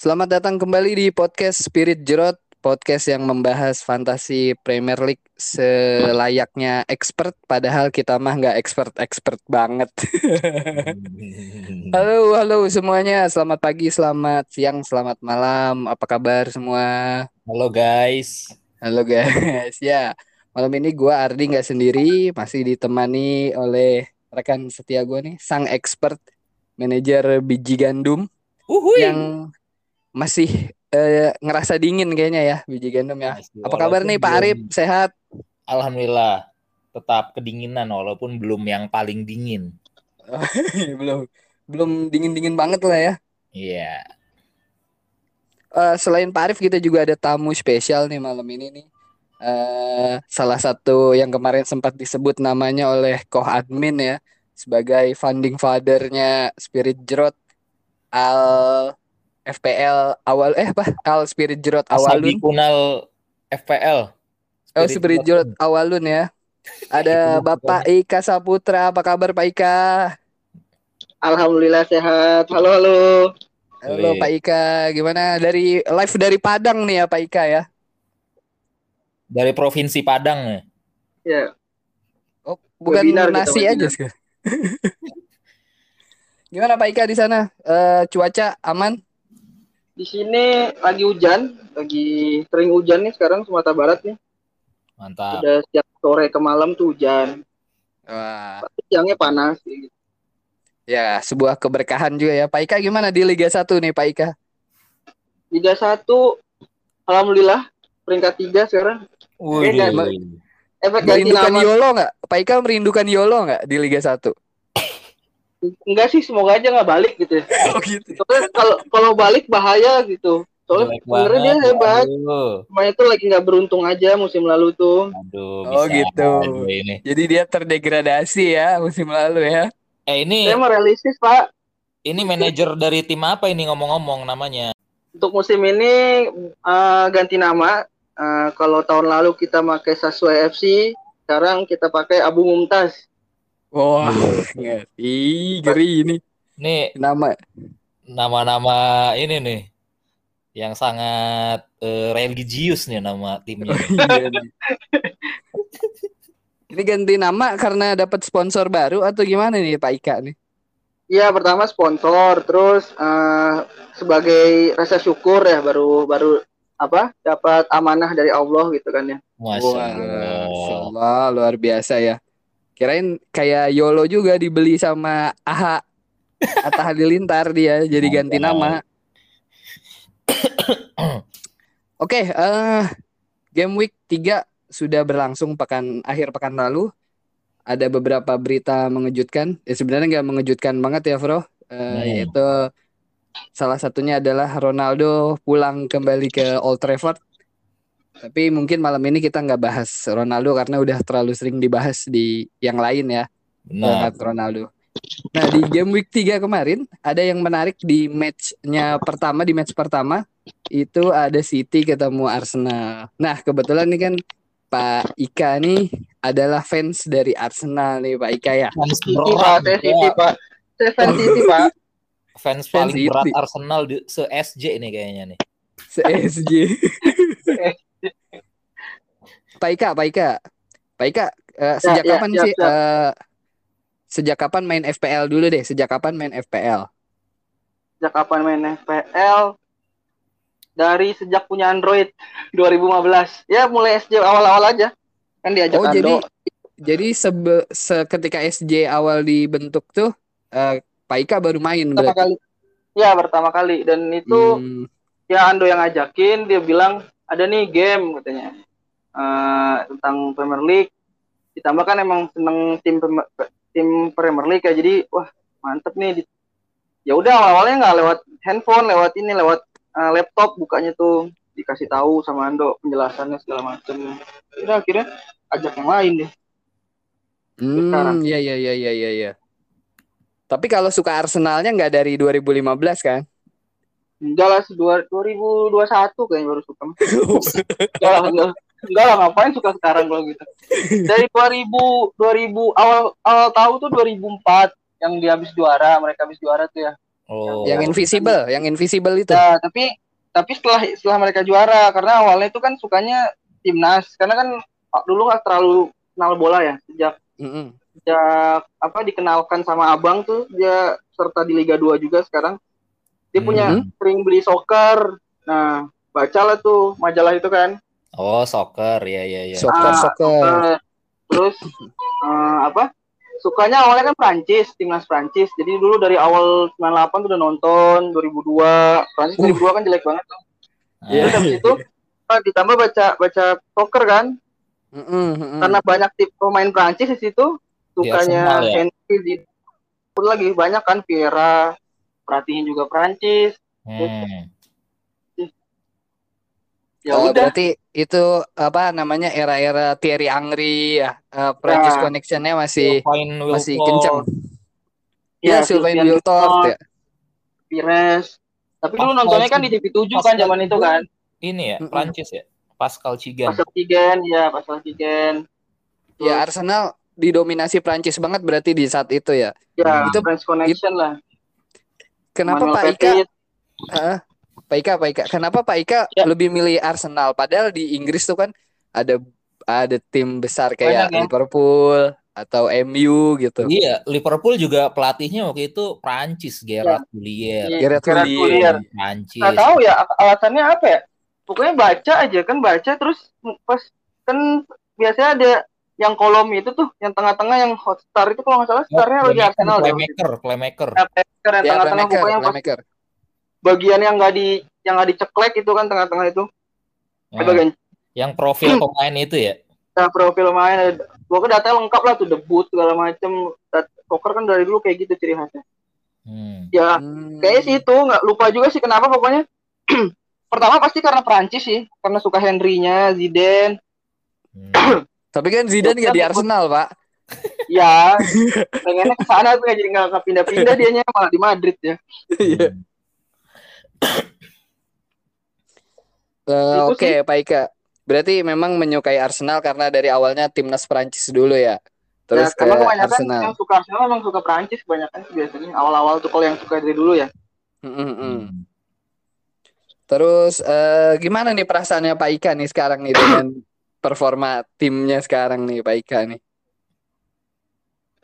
Selamat datang kembali di podcast Spirit Jerot, podcast yang membahas fantasi Premier League selayaknya expert, padahal kita mah nggak expert-expert banget. halo, halo semuanya, selamat pagi, selamat siang, selamat malam, apa kabar semua? Halo guys. Halo guys, ya malam ini gua Ardi nggak sendiri, masih ditemani oleh rekan setia gue nih, sang expert manajer biji gandum Uhuy. yang masih eh, ngerasa dingin kayaknya ya biji gandum ya. Masih, Apa kabar nih Pak Arif? Sehat? Alhamdulillah tetap kedinginan walaupun belum yang paling dingin. belum belum dingin-dingin banget lah ya. Iya. Eh, selain Pak Arif kita juga ada tamu spesial nih malam ini nih. Eh, salah satu yang kemarin sempat disebut namanya oleh Koh Admin ya sebagai founding fathernya Spirit Jerot Al FPL awal eh apa Al Spirit Jerot Asabi awalun Kunal FPL. Oh Spirit Jerot awalun ya ada Bapak Ika Saputra apa kabar Pak Ika Alhamdulillah sehat. Halo halo. Halo Wih. Pak Ika gimana dari live dari Padang nih ya Pak Ika ya Dari Provinsi Padang ya. Ya, Oh, bukan Webinar nasi aja sekarang. Gimana Pak Ika di sana? Eh, cuaca aman? Di sini lagi hujan, lagi sering hujan nih sekarang Sumatera Barat nih. Mantap. Udah setiap sore ke malam tuh hujan. Wah, Tapi siangnya panas. gitu. ya sebuah keberkahan juga ya. Pak Ika gimana di Liga 1 nih Pak Ika? Liga 1 Alhamdulillah peringkat 3 sekarang. Wih. Efek ganti Merindukan nama. Yolo nggak? Pak Ika merindukan Yolo nggak di Liga 1? Enggak sih, semoga aja nggak balik gitu. ya. Oh gitu. Soalnya kalau kalau balik bahaya gitu. Soalnya sebenarnya dia hebat. Cuma itu lagi nggak beruntung aja musim lalu tuh. Aduh, Oh, gitu. ini. Jadi dia terdegradasi ya musim lalu ya. Eh ini Saya mau realistis Pak. ini manajer dari tim apa ini ngomong-ngomong namanya? Untuk musim ini eh, ganti nama. Eh, kalau tahun lalu kita pakai Sasua FC, sekarang kita pakai Abu Mumtaz. Wah, ngeri, ngeri ini Nih nama. nama-nama ini nih yang sangat eh, religius nih nama timnya. Iya nih. Ini ganti nama karena dapat sponsor baru atau gimana nih Pak Ika nih? Iya, pertama sponsor, terus eh, sebagai rasa syukur ya baru baru apa dapat amanah dari Allah gitu kan ya. Masya Allah. Masya Allah, luar biasa ya. Kirain kayak Yolo juga dibeli sama AHA Atta Halilintar dia jadi ganti nama. Oke, eh game week 3 sudah berlangsung pekan akhir pekan lalu. Ada beberapa berita mengejutkan. Ya sebenarnya nggak mengejutkan banget ya, Bro. Eh, Hmm. Yaitu salah satunya adalah Ronaldo pulang kembali ke Old Trafford. Tapi mungkin malam ini kita nggak bahas Ronaldo karena udah terlalu sering dibahas di yang lain ya. Benar. Banget Ronaldo. Nah di game week 3 kemarin ada yang menarik di matchnya pertama di match pertama itu ada City ketemu Arsenal. Nah kebetulan nih kan Pak Ika nih adalah fans dari Arsenal nih Pak Ika ya. Fans City berat, Pak, saya City. Pak. Saya fans City Pak. Fans Fans paling berat. Arsenal di se SJ ini kayaknya nih. Se-SG. Pak Ika, Pak Ika. Pak Ika, eh, sejak ya, kapan siap, sih siap. eh, sejak kapan main FPL dulu deh? Sejak kapan main FPL? Sejak kapan main FPL? Dari sejak punya Android 2015. Ya mulai SJ awal-awal aja. Kan diajak Oh, Ando. jadi jadi sebe, seketika SJ awal dibentuk tuh eh, Pak Ika baru main pertama berarti. kali. Ya, pertama kali dan itu Hmm, ya Ando yang ngajakin dia bilang ada nih game katanya Eh, tentang Premier League. Ditambah kan emang seneng tim tim Premier League ya. Jadi wah mantep nih. Ya udah awal-awalnya nggak lewat handphone lewat ini lewat eh, laptop bukanya tuh. Dikasih tahu sama Ando penjelasannya segala macam udah akhirnya ajak yang lain deh. Sekarang. hmm, ya ya ya ya ya ya. Tapi kalau suka Arsenalnya nggak dari 2015 kan? enggak lah dua- 2021 kayaknya baru suka. Enggak lah enggak, enggak lah ngapain suka sekarang kalau gitu dari 2000 2000 awal awal tahu tuh 2004 yang dia habis juara mereka habis juara tuh ya Oh. Yang invisible, yang invisible itu. Ya, tapi tapi setelah setelah mereka juara karena awalnya itu kan sukanya timnas karena kan dulu nggak terlalu kenal bola ya sejak Mm-mm. sejak apa dikenalkan sama abang tuh dia serta di Liga 2 juga sekarang dia punya Mhm. sering beli soccer nah bacalah tuh majalah itu kan Oh, soccer. Ya, ya, ya. Soccer, soccer. Terus eh, apa sukanya awalnya kan Prancis timnas Prancis jadi dulu dari awal 98 tuh udah nonton 2002 Prancis 2002 kan jelek banget tuh Iya. terus habis itu ah, ditambah baca baca soccer kan Mm-mm, mm-mm. karena banyak tip pemain Prancis di situ Di sukanya Arsenal ya? Henry di pun lagi banyak kan Vieira perhatiin juga Prancis Hmm. ya Oh, udah berarti itu apa namanya era-era Thierry Henry ya. Eh, Prancis Ya. connection-nya masih Sylvain masih kenceng. ya, Ya, Sylvain Wiltord ya. Pires tapi dulu Pascal nontonnya kan di. TV 7 kan Pascal zaman itu kan Ini ya. Prancis ya. Pascal Cigan. Pascal Cigen ya Pascal Cigen Ya Arsenal didominasi Prancis banget berarti di saat itu ya. ya Itu- French Connection lah Kenapa Manuel Pak Ika? Petit. Pak Ika, Pak Ika. Kenapa Pak Ika Ya. lebih milih Arsenal? Padahal di Inggris tuh kan ada ada tim besar kayak Banyak ya. Liverpool atau MU gitu. Iya, Liverpool juga pelatihnya waktu itu Prancis, Gerard Houllier. Iya, Gerard Houllier. Prancis. nggak tahu ya alasannya apa ya pokoknya baca aja kan baca terus pas kan biasanya ada yang kolom itu tuh yang tengah-tengah yang hotstar itu kalau nggak salah Oh, starnya lagi playmaker, Arsenal deh. playmaker, playmaker. Ya, playmaker yang Ya, tengah-tengah playmaker, pokoknya pas playmaker. Bagian yang nggak di yang nggak diceklek itu kan tengah-tengah itu Nah, bagian yang profil pemain itu ya. nah, profil main pokoknya datanya lengkap lah tuh debut segala macem poker kan dari dulu kayak gitu ciri khasnya Hmm. ya Hmm. kayaknya sih itu nggak lupa juga sih kenapa pokoknya pertama pasti karena Prancis sih karena suka Henry-nya Zidane Hmm. Tapi kan Zidane nggak di Arsenal, Pak. ya pengennya ke sana tuh jadi nggak pindah-pindah dianya malah di Madrid ya Itu Oke, Pak Ika. Berarti memang menyukai Arsenal karena dari awalnya timnas Prancis dulu ya. Terus ya, ke karena kebanyakan Arsenal. yang suka Arsenal emang suka Prancis kebanyakan biasanya awal-awal tuh kalau yang suka dari dulu ya Mm-mm-mm. Hmm. Terus eh, gimana nih perasaannya Pak Ika nih sekarang nih dengan performa timnya sekarang nih Pak Ika nih?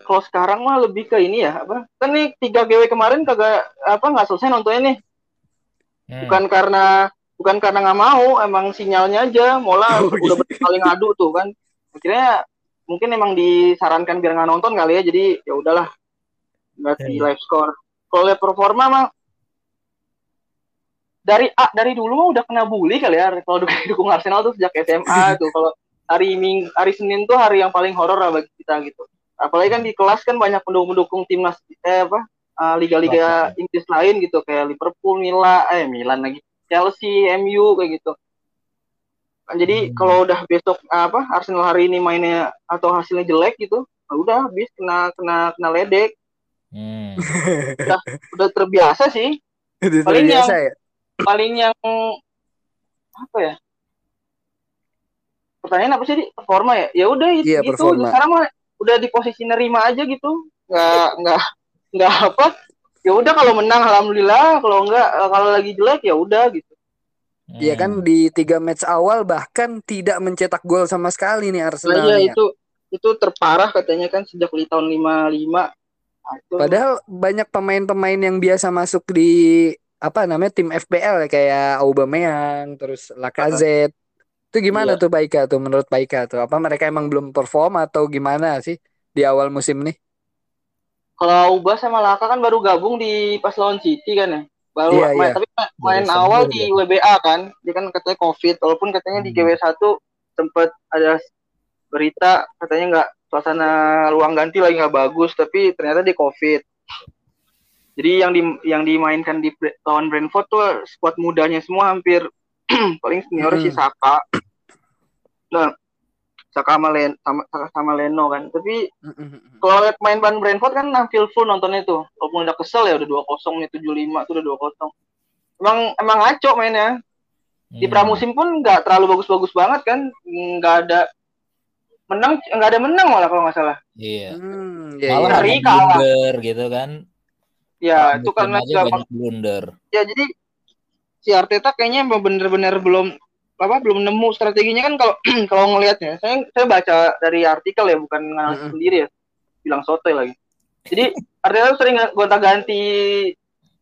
kalau sekarang mah lebih ke ini ya apa kan nih tiga GW kemarin kagak apa nggak selesai nontonnya nih Hmm. bukan karena bukan karena nggak mau emang sinyalnya aja Mola Oh, udah berkali ngadu tuh kan. Akhirnya mungkin emang disarankan biar nggak nonton kali ya jadi ya udahlah nggak di Iya. live score. Kalau lihat performa mah dari A dari dulu mah udah kena bully kali ya kalau dukung, dukung Arsenal tuh sejak SMA tuh. Kalau hari Ming hari Senin tuh hari yang paling horor lah bagi kita gitu. Apalagi kan di kelas kan banyak pendukung-pendukung timnas eh apa uh, liga-liga Inggris lain gitu kayak Liverpool, Milan, eh Milan lagi, Chelsea, MU kayak gitu. Kan jadi Hmm. kalau udah besok apa Arsenal hari ini mainnya atau hasilnya jelek gitu, nah udah habis kena kena kena ledek. Hmm. Udah terbiasa sih. Itu Paling terbiasa ya. Paling yang apa ya? Pertanyaan apa sih di performa ya? Ya udah itu Iya, gitu. performa. Sekarang mah udah di posisi nerima aja gitu. Nggak nggak nggak apa? Ya udah kalau menang alhamdulillah, kalau enggak kalau lagi jelek ya udah gitu. Iya kan Hmm. di tiga match awal bahkan tidak mencetak gol sama sekali nih Nah, Arsenal iya ya. itu itu terparah katanya kan sejak di tahun 55. Nah, itu Padahal banyak pemain-pemain yang biasa masuk di apa namanya tim FPL ya, kayak Aubameyang, terus Lacazette. Itu gimana Iya. tuh Pak Ika tuh menurut Pak Ika tuh? Apa mereka emang belum perform atau gimana sih di awal musim nih? Kalau Uba sama Laka kan baru gabung di pas lawan City kan ya. Baru Iya, main, iya. tapi ma- main Baru awal di WBA kan. Dia kan katanya Covid walaupun katanya di Hmm. GW1 sempat ada berita katanya nggak suasana ruang ganti lagi nggak bagus tapi ternyata di Covid. Jadi yang di yang dimainkan di lawan Brentford tuh skuad mudanya semua hampir paling senior si Hmm. Saka. Nah, Saka sama, Len, sama, Saka sama Leno kan. Tapi kalau lihat main ban Brentford kan nampil full nontonnya tuh. Walaupun udah kesel ya udah 2-0 nih 75 tuh udah 2-0. Emang emang ngaco mainnya. Di Hmm. pramusim pun nggak terlalu bagus-bagus banget kan. Nggak ada menang nggak ada menang malah kalau nggak salah. Iya. Hmm, ya, Malah ya. Hari kalah. blunder gitu kan. Ya, itu karena aja gampang. banyak blunder. Ya, jadi si Arteta kayaknya emang bener-bener belum apa belum nemu strateginya kan kalau kalau ngelihatnya. Saya saya baca dari artikel ya, bukan nganalisis Mm-mm. sendiri ya. Bilang sotoy lagi. Jadi Arteta sering gonta-ganti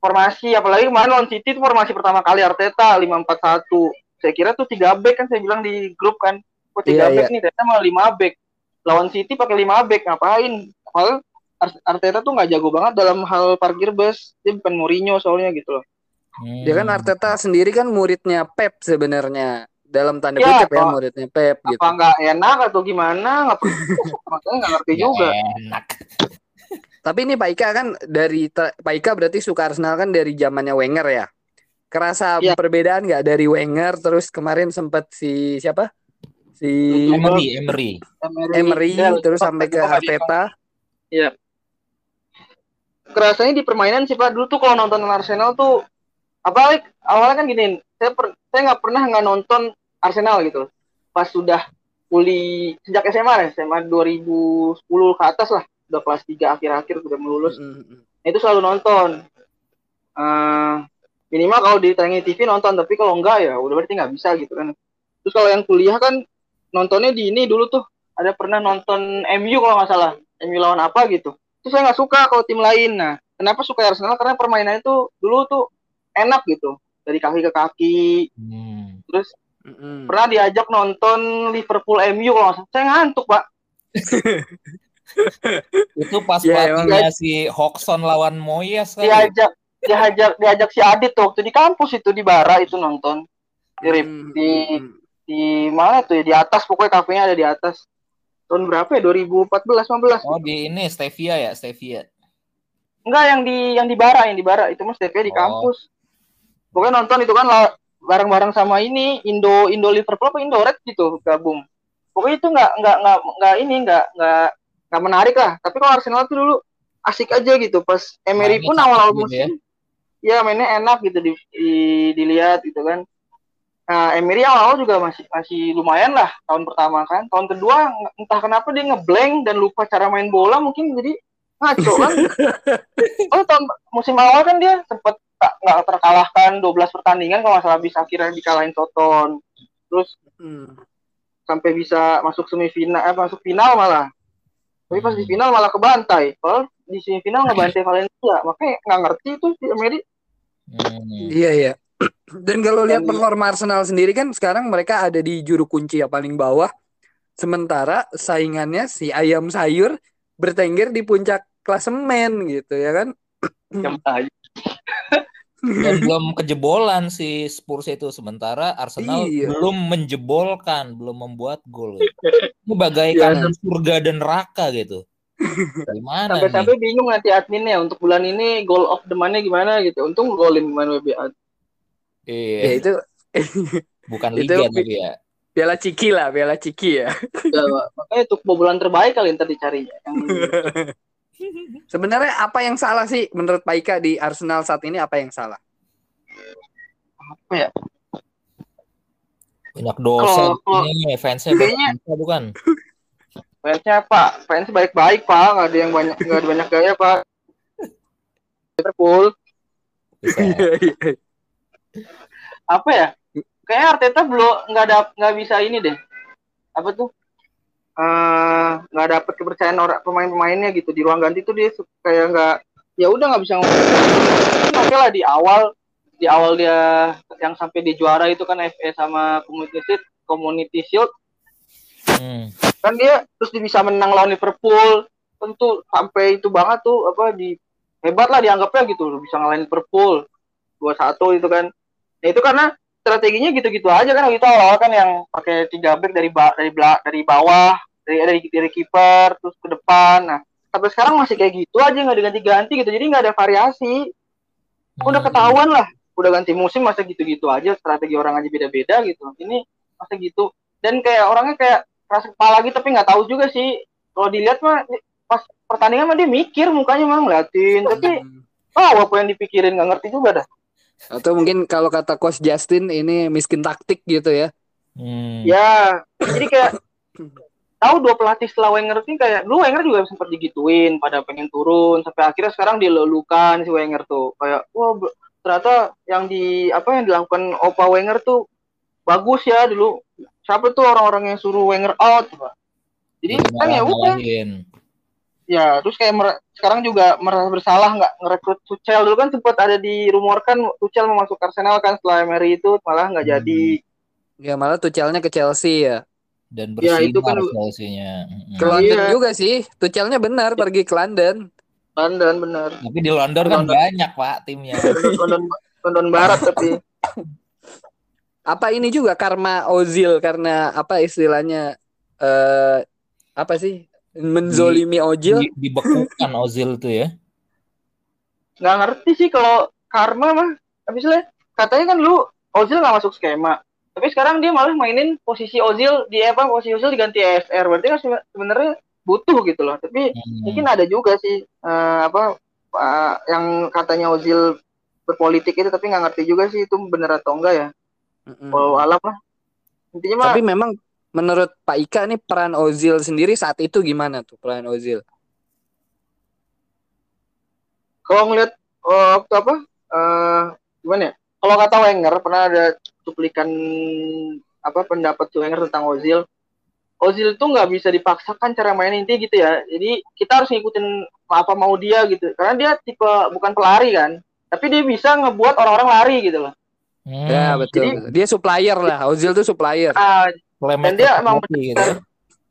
formasi apalagi kemarin lawan City itu formasi pertama kali Arteta 541. Saya kira tuh 3 back kan saya bilang di grup kan. Kok 3 Iya, back nih ternyata malah 5 back. Lawan City pakai 5 back ngapain? Ar- Arteta tuh nggak jago banget dalam hal parkir bus. Dia bukan Mourinho soalnya gitu loh. Hmm. Dia kan Arteta sendiri kan muridnya Pep sebenarnya. Dalam tanda Ya, kutip ya apa- muridnya Pep gitu. Apa nggak enak atau gimana? Makanya nggak ngerti Ya juga. Enak. Tapi ini Pak Ika kan dari Pak Ika berarti suka Arsenal kan dari zamannya Wenger ya. Kerasa Iya. perbedaan nggak dari Wenger terus kemarin sempat si siapa? Si Emery, Emery. Emery Del, terus sampai ke Arteta. kerasanya di permainan sih Pak dulu tuh kalau nonton Arsenal tuh apa awalnya kan gini saya per, saya nggak pernah nggak nonton Arsenal gitu. Pas sudah pulih sejak SMA ya SMA 2010 ke atas lah. Udah kelas 3 akhir-akhir udah mau lulus Mm-mm. Nah, itu selalu nonton. Eh, minimal kalau di tayangin TV nonton tapi kalau enggak ya udah berarti nggak bisa gitu kan. Terus kalau yang kuliah kan nontonnya di ini dulu tuh. Ada pernah nonton MU kalau nggak salah. MU lawan apa gitu. Terus saya nggak suka kalau tim lain. Nah kenapa suka Arsenal? Karena permainannya tuh dulu tuh enak gitu dari kaki ke kaki Hmm. terus Mm-mm. pernah diajak nonton Liverpool MU kalau saya ngantuk pak Itu pas Ya, emang. pelatihnya si Hodgson lawan Moyes kan. diajak diajak diajak si Adit tuh waktu di kampus itu di bara itu nonton di Mm-mm. di- di mana tuh ya di atas pokoknya kafenya ada di atas tahun berapa ya 2014 15 Oh di ini Stevia ya, Stevia. enggak yang di yang di bara yang di bara itu mas TV di Oh. kampus pokoknya nonton itu kan bareng-bareng sama ini Indo Indo Liverpool apa Indo Red gitu gabung. Pokoknya itu nggak nggak nggak nggak ini nggak nggak nggak menarik lah. Tapi kalau Arsenal tuh dulu asik aja gitu. Pas Emery pun awal-awal gitu musim ya mainnya enak gitu di, di- dilihat gitu kan. Nah, Emery awal juga masih masih lumayan lah tahun pertama kan. Tahun kedua entah kenapa dia ngeblank dan lupa cara main bola mungkin jadi ngaco kan. oh tahun musim awal kan dia sempat nggak terkalahkan 12 pertandingan kalau nggak salah bisa akhirnya dikalahin Soton. Terus Mm. sampai bisa masuk semifinal eh masuk final malah. Tapi pas di final malah kebantai. Kalau di semifinal ngebantai Valencia, makanya nggak ngerti itu si Emery. Hmm. Iya iya. Dan kalau lihat performa Arsenal sendiri kan sekarang mereka ada di juru kunci yang paling bawah. Sementara saingannya si ayam sayur bertengger di puncak klasemen gitu ya kan. Yang aja. Dan belum kejebolan si Spurs itu sementara Arsenal Iya. belum menjebolkan, belum membuat gol. Ini bagaikan Iya. surga dan neraka gitu. Gimana nih? Sampai-sampai bingung nanti adminnya untuk bulan ini goal of the money gimana gitu. Untung golin main WBA. Iya, Ya itu bukan itu liga pi- tapi ya. Piala Ciki lah, Piala Ciki ya. Ya, makanya untuk kebobolan terbaik kali ntar dicarinya. Yang Sebenarnya apa yang salah sih menurut Pak Ika di Arsenal saat ini apa yang salah? apa ya? Banyak dosa Kalau- fansnya Kayaknya- bukan? Fansnya Pak, fans baik-baik Pak, nggak ada yang banyak nggak ada banyak gaya Pak. Liverpool Bisa. apa ya? Kayaknya Arteta belum nggak ada nggak bisa ini deh. Apa tuh? Eh, nggak dapet kepercayaan orang pemain-pemainnya gitu. Di ruang ganti tuh dia kayak nggak ya udah nggak bisa ngomong. Oke lah di awal di awal dia yang sampai di juara itu kan FA sama Community Shield, Community Shield. Hmm. kan dia terus dia bisa menang lawan Liverpool. Tentu sampai itu banget tuh apa di hebat lah dianggapnya gitu bisa ngalahin Liverpool. 2-1 itu kan. Ya itu karena strateginya gitu-gitu aja kan gitu awal kan yang pakai tiga back dari ba dari bela dari bawah dari dari dari kiper terus ke depan. Nah sampai sekarang masih kayak gitu aja nggak diganti-ganti gitu. Jadi nggak ada variasi. Udah Hmm. ketahuan lah udah ganti musim masa gitu-gitu aja strategi orang aja beda-beda gitu. Ini masa gitu. Dan kayak orangnya kayak keras kepala gitu tapi nggak tahu juga sih. Kalau dilihat mah pas pertandingan mah dia mikir mukanya mah ngeliatin. Tapi oh apa yang dipikirin nggak ngerti juga dah Atau mungkin kalau kata Coach Justin ini miskin taktik gitu ya. Hmm. ya jadi kayak tahu dua pelatih setelah Wenger ini kayak dulu Wenger juga sempat digituin pada pengen turun sampai akhirnya sekarang dilulukan si Wenger tuh kayak wah ternyata yang di apa yang dilakukan Opa Wenger tuh bagus ya dulu siapa tuh orang-orang yang suruh Wenger out Pak? jadi kan ya udah. Ya terus kayak mer- sekarang juga merasa bersalah nggak ngerekrut Tuchel dulu kan sempat ada dirumorkan Tuchel mau masuk Arsenal kan setelah Emery itu malah nggak Hmm. jadi Ya malah Tuchelnya ke Chelsea ya. dan Ya, bersinar itu kan- Chelsea-nya. Mm-mm. Ke London Iya. juga sih. Tuchelnya benar pergi ke London. London bener Tapi di London kan London. banyak pak timnya. London London Barat tapi Apa ini juga karma Ozil karena apa istilahnya eh apa sih menzolimi Ozil? Di, dibekukan Ozil tuh ya. nggak ngerti sih kalau karma mah. Habisnya katanya kan lu Ozil nggak masuk skema. Tapi sekarang dia malah mainin posisi Ozil di apa posisi Ozil diganti ESR berarti kan sebe- sebenarnya butuh gitu loh. Tapi Hmm. mungkin ada juga sih eh, apa eh, yang katanya Ozil berpolitik itu tapi nggak ngerti juga sih itu bener atau enggak ya. Kalau alam lah intinya mah Tapi memang menurut Pak Ika nih peran Ozil sendiri saat itu gimana tuh peran Ozil? kalau ngeliat eh, waktu apa eh gimana ya kalau kata Wenger pernah ada cuplikan apa pendapat Wenger tentang Ozil Ozil tuh nggak bisa dipaksakan cara main inti gitu ya jadi kita harus ngikutin apa mau dia gitu karena dia tipe bukan pelari kan tapi dia bisa ngebuat orang-orang lari gitu loh Hmm. Ya betul. jadi-. Dia supplier lah. Ozil tuh supplier. Playmaker Dan dia emang gitu ya.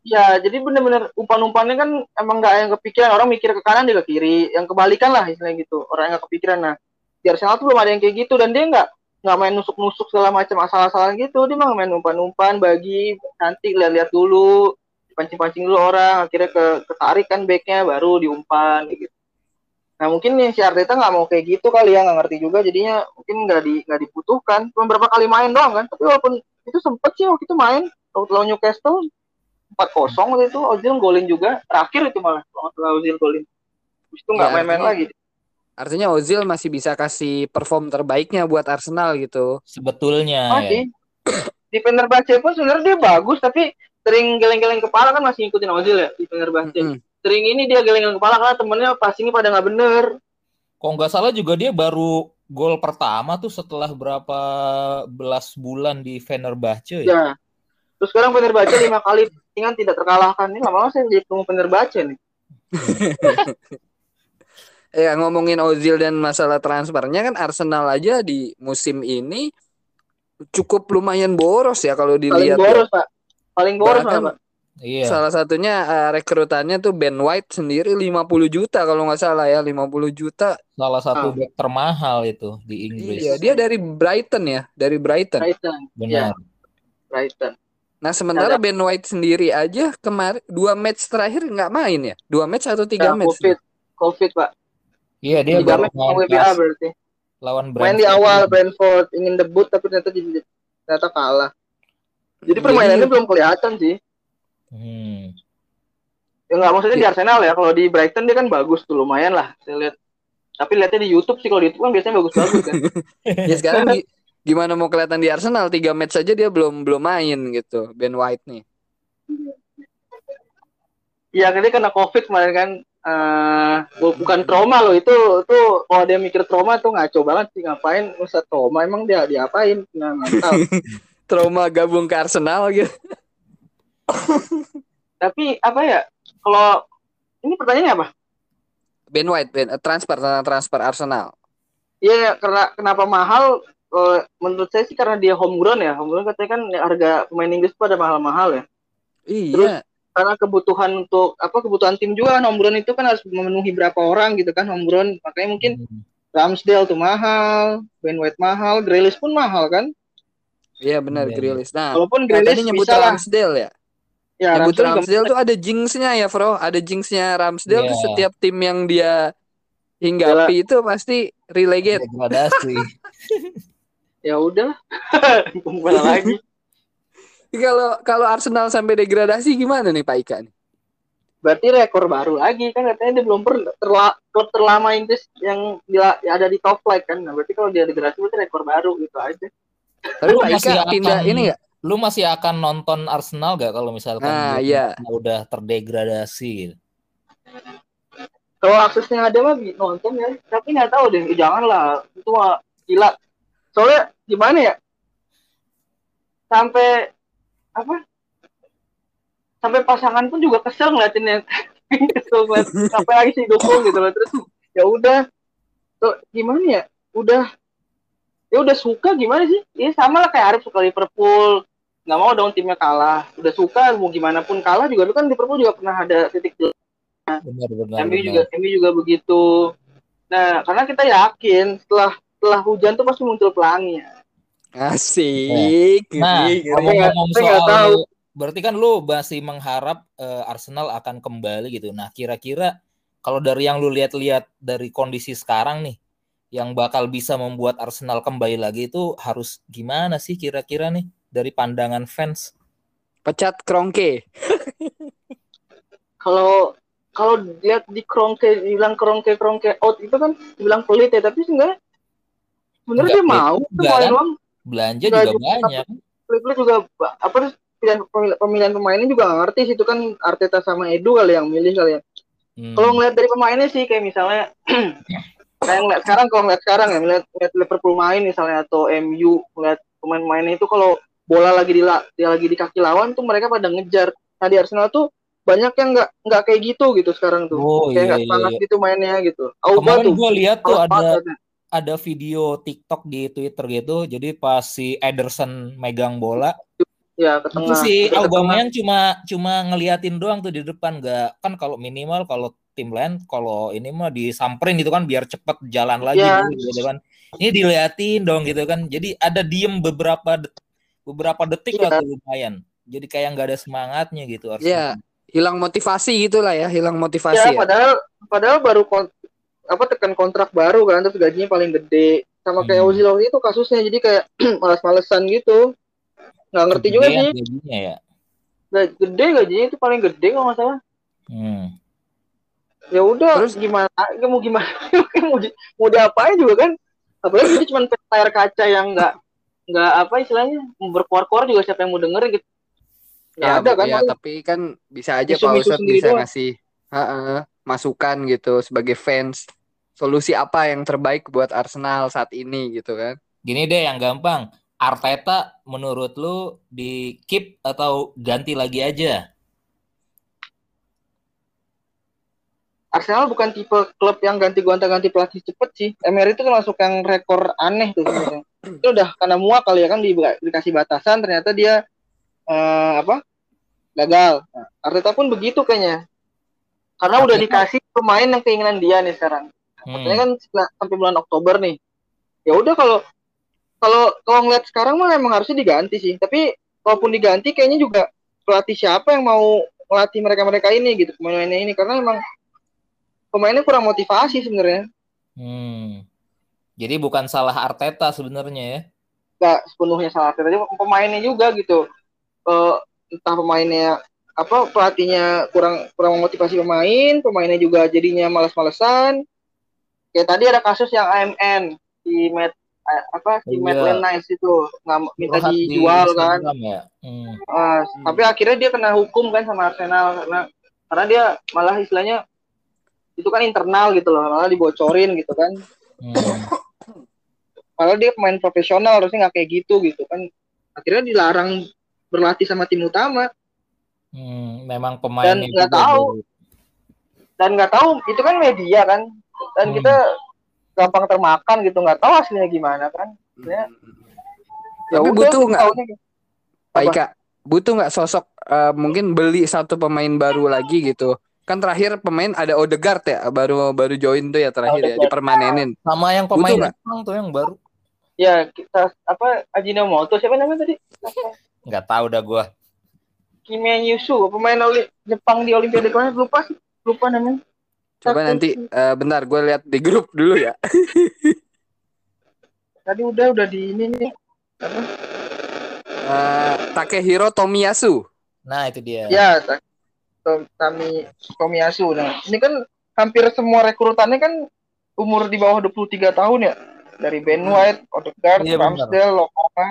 ya jadi bener-bener umpan-umpannya kan emang nggak yang kepikiran. Orang mikir ke kanan dia ke kiri. Yang kebalikan lah istilahnya gitu. Orang yang nggak kepikiran. Nah di Arsenal tuh belum ada yang kayak gitu. Dan dia nggak nggak main nusuk-nusuk segala macam asal-asalan gitu. Dia mah main umpan-umpan bagi cantik lihat-lihat dulu. Pancing-pancing dulu orang akhirnya ke ketarik kan backnya baru diumpan gitu. Nah mungkin nih si Arteta nggak mau kayak gitu kali ya nggak ngerti juga. Jadinya mungkin nggak di nggak dibutuhkan. Cuma berapa kali main doang kan. Tapi walaupun itu sempet sih waktu itu main. Waktu lawan Newcastle empat kosong waktu itu. Ozil golin juga. Terakhir itu malah kalau Ozil golin. Habis itu nggak Ya, main-main lagi. Artinya Ozil masih bisa kasih perform terbaiknya buat Arsenal gitu. Sebetulnya oh ya. sih di Fenerbahce pun sebenarnya dia bagus tapi sering geleng-geleng kepala kan masih ngikutin Ozil ya di Fenerbahce Mm-mm. sering ini dia geleng-geleng kepala karena temennya passingnya pada nggak bener. Kalau nggak salah juga dia baru gol pertama tuh setelah berapa belas bulan di Fenerbahce ya. ya terus sekarang Fenerbahce lima kali ingat tidak terkalahkan ini lama-lama saya jadi tunggu Fenerbahce nih Ya ngomongin Ozil dan masalah transfernya kan Arsenal aja di musim ini cukup lumayan boros ya kalau paling dilihat. ya. boros pak paling boros Bahkan- pak Iya. Salah satunya eh, rekrutannya tuh Ben White sendiri 50 juta kalau nggak salah ya, 50 juta. Salah satu Ah. back termahal itu di Inggris. Iya, dia dari Brighton ya, dari Brighton. Brighton Benar. Brighton Nah, sementara Ben White sendiri aja kemarin dua match terakhir nggak main ya? Dua match atau tiga Ya, match? covid covid pak Iya, dia tiga baru match WBA berarti lawan main di awal Brentford ingin debut tapi ternyata jadi ternyata kalah jadi permainannya belum kelihatan sih Hmm. ya nggak maksudnya di Iya. Arsenal ya kalau di Brighton dia kan bagus tuh lumayan lah saya lihat tapi lihatnya di YouTube sih kalau di YouTube kan biasanya bagus-bagus kan Ya sekarang gi- gimana mau kelihatan di Arsenal tiga match saja dia belum belum main gitu Ben White nih. Iya dia kena covid kemarin kan eh bukan trauma loh itu itu kalau dia mikir trauma tuh ngaco banget sih ngapain usah trauma emang dia diapain nah Trauma gabung ke Arsenal gitu. tapi apa ya kalau ini pertanyaannya apa? Ben White, Ben, eh, transfer tentang transfer Arsenal. Iya karena kenapa mahal? Eh, menurut saya sih karena dia homegrown ya. Homegrown katanya kan harga pemain Inggris pada mahal-mahal ya. Iya, karena kebutuhan untuk apa kebutuhan tim juga kan homegrown itu kan harus memenuhi berapa orang gitu kan homegrown makanya mungkin Hmm. Ramsdale tuh mahal Ben White mahal Grealish pun mahal kan? Iya benar Iya, Grealish. Nah, walaupun Grealish tadi nyebut bisa Ramsdale ya. Ya Ramsdale juga Ramsdale tuh ada jinxnya ya, Bro. Ada jinxnya Ramsdale tuh Iya. setiap tim yang dia hinggapi itu pasti relegate. Degradasi. ya udah ke mana lagi Kalau kalau Arsenal sampai degradasi gimana nih Pak Ika nih? berarti rekor baru lagi kan katanya dia belum pernah terla, klub terlama Inggris yang bila, ya ada di top flight kan nah, berarti kalau dia degradasi berarti rekor baru gitu aja Tapi Pak Ika pindah ini nggak? Lu masih akan nonton Arsenal gak kalau misalkan Nah, iya. udah terdegradasi? Kalau aksesnya ada mah nonton ya. Tapi nggak tahu deh. Eh, Janganlah. Itu mah gila. Soalnya gimana ya? Sampai apa? Sampai pasangan pun juga kesel ngeliatinnya. kesel sampai lagi sih dukung gitu loh. Terus ya udah. Tuh, gimana ya? Udah ya udah suka gimana sih? Ya sama lah kayak Arif suka Liverpool. Nggak mau dong timnya kalah. Udah suka mau gimana pun kalah juga. Lu kan Liverpool juga pernah ada titik Benar benar. MU juga MU juga begitu. Nah, karena kita yakin setelah setelah hujan tuh pasti muncul pelangi. Asik. Nah, Saya nggak soal tahu. berarti kan lu masih mengharap eh, Arsenal akan kembali gitu. Nah, kira-kira kalau dari yang lu lihat-lihat dari kondisi sekarang nih yang bakal bisa membuat Arsenal kembali lagi itu harus gimana sih kira-kira nih dari pandangan fans? Pecat Kronke. Kalau kalau lihat di Kronke bilang Kronke Kronke out itu kan dibilang pelit ya, tapi sebenarnya sebenarnya dia mau pelit tuh juga, main kan? doang. Belanja juga juga, banyak. Pelit-pelit juga apa terus pilihan pemilihan, pemilihan pemainnya juga nggak ngerti sih itu kan Arteta sama Edu kali yang milih kali ya. Hmm. Kalau ngeliat dari pemainnya sih kayak misalnya kayak ngeliat sekarang kalau ngeliat sekarang ya ngeliat, ngeliat Liverpool main misalnya atau MU ngeliat pemain-pemainnya itu kalau bola lagi di la- dia lagi di kaki lawan tuh mereka pada ngejar. Nah di Arsenal tuh banyak yang nggak nggak kayak gitu gitu sekarang tuh. Oh, kayak iya, nggak iya, semangat iya. gitu mainnya gitu. Auba Kemarin tuh. gue lihat tuh ada katanya. ada video TikTok di Twitter gitu. Jadi pas si Ederson megang bola, Ya ke itu si. Aubameyang cuma cuma ngeliatin doang tuh di depan nggak kan kalau minimal kalau tim lain kalau ini mah disamperin gitu kan biar cepet jalan lagi dulu gitu kan. Ini diliatin dong gitu kan. Jadi ada diem beberapa beberapa detik lah Iya. tuh lumayan. Jadi kayak nggak ada semangatnya gitu Iya. Arsenal. Hilang motivasi gitulah ya, hilang Ya, motivasi ya. padahal padahal baru kon- apa tekan kontrak baru kan terus gajinya paling gede sama kayak Hmm. Ozil waktu itu kasusnya jadi kayak malas-malesan gitu nggak ngerti juga Kegedean sih gajinya ya. Gede gajinya itu paling gede kalau nggak salah Hmm. ya udah Terus- gimana ya mau gimana mau di, mau diapain juga kan apalagi dia cuma layar kaca yang nggak nggak apa istilahnya berkuar-kuar juga siapa yang mau denger gitu nggak Ya, ada kan ya, tapi kan bisa aja Pak Ustadz sendiri bisa doang. ngasih ha-ha, masukan gitu sebagai fans. Solusi apa yang terbaik buat Arsenal saat ini gitu kan? Gini deh yang gampang. Arteta menurut lu di keep atau ganti lagi aja? Arsenal bukan tipe klub yang ganti gonta-ganti pelatih cepet sih. Emery itu termasuk yang rekor aneh tuh sebenarnya. Itu udah karena muak kali ya kan di- dikasih batasan ternyata dia eh, apa gagal. Nah, Arteta pun begitu kayaknya. Karena udah Arteta- dikasih pemain yang keinginan dia nih sekarang. Maksudnya Hmm. kan setelah- sampai bulan Oktober nih. Ya udah kalau kalau kalau ngeliat sekarang mah emang harusnya diganti sih. Tapi walaupun diganti kayaknya juga pelatih siapa yang mau melatih mereka-mereka ini gitu pemainnya ini karena emang pemainnya kurang motivasi sebenarnya. Hmm. Jadi bukan salah Arteta sebenarnya ya. Gak sepenuhnya salah Arteta, tapi pemainnya juga gitu. Eh, entah pemainnya apa pelatihnya kurang kurang memotivasi pemain, pemainnya juga jadinya malas-malesan. Kayak tadi ada kasus yang AMN di Matt eh, apa si Iya. Maitland Nice itu nggak minta di dijual kan. Instagram ya. Hmm. Ah, Tapi akhirnya dia kena hukum kan sama Arsenal karena karena dia malah istilahnya itu kan internal gitu loh, malah dibocorin gitu kan. Hmm. Padahal dia pemain profesional harusnya nggak kayak gitu gitu kan. Akhirnya dilarang berlatih sama tim utama Hmm. Memang pemainnya nggak juga tahu. baru. dan nggak tahu itu kan media kan dan Hmm. kita gampang termakan gitu nggak tahu hasilnya gimana kan. Ya. Ya udah, butuh nggak, gitu. Pak? Ika? Butuh nggak sosok eh, mungkin beli satu pemain baru lagi gitu? Kan terakhir pemain ada Odegaard ya, baru baru join tuh ya terakhir ya, Odegaard. dipermanenin. Sama yang pemain? Jepang tuh yang baru. Ya kita apa Ajinomoto siapa namanya tadi? Nggak tahu dah gua. Kimia Yusu pemain oli Jepang di Olimpiade kemarin lupa sih lupa namanya. Coba Satu. nanti eh, bentar gue lihat di grup dulu ya. Tadi udah udah di ini nih. Eh, Takehiro Tomiyasu. Nah, itu dia. Ya, Tami Tomiyasu. Nah, ini kan hampir semua rekrutannya kan umur di bawah 23 tahun ya. Dari Ben Hmm. White, Odegaard, Iya. Ramsdale, Lokoma,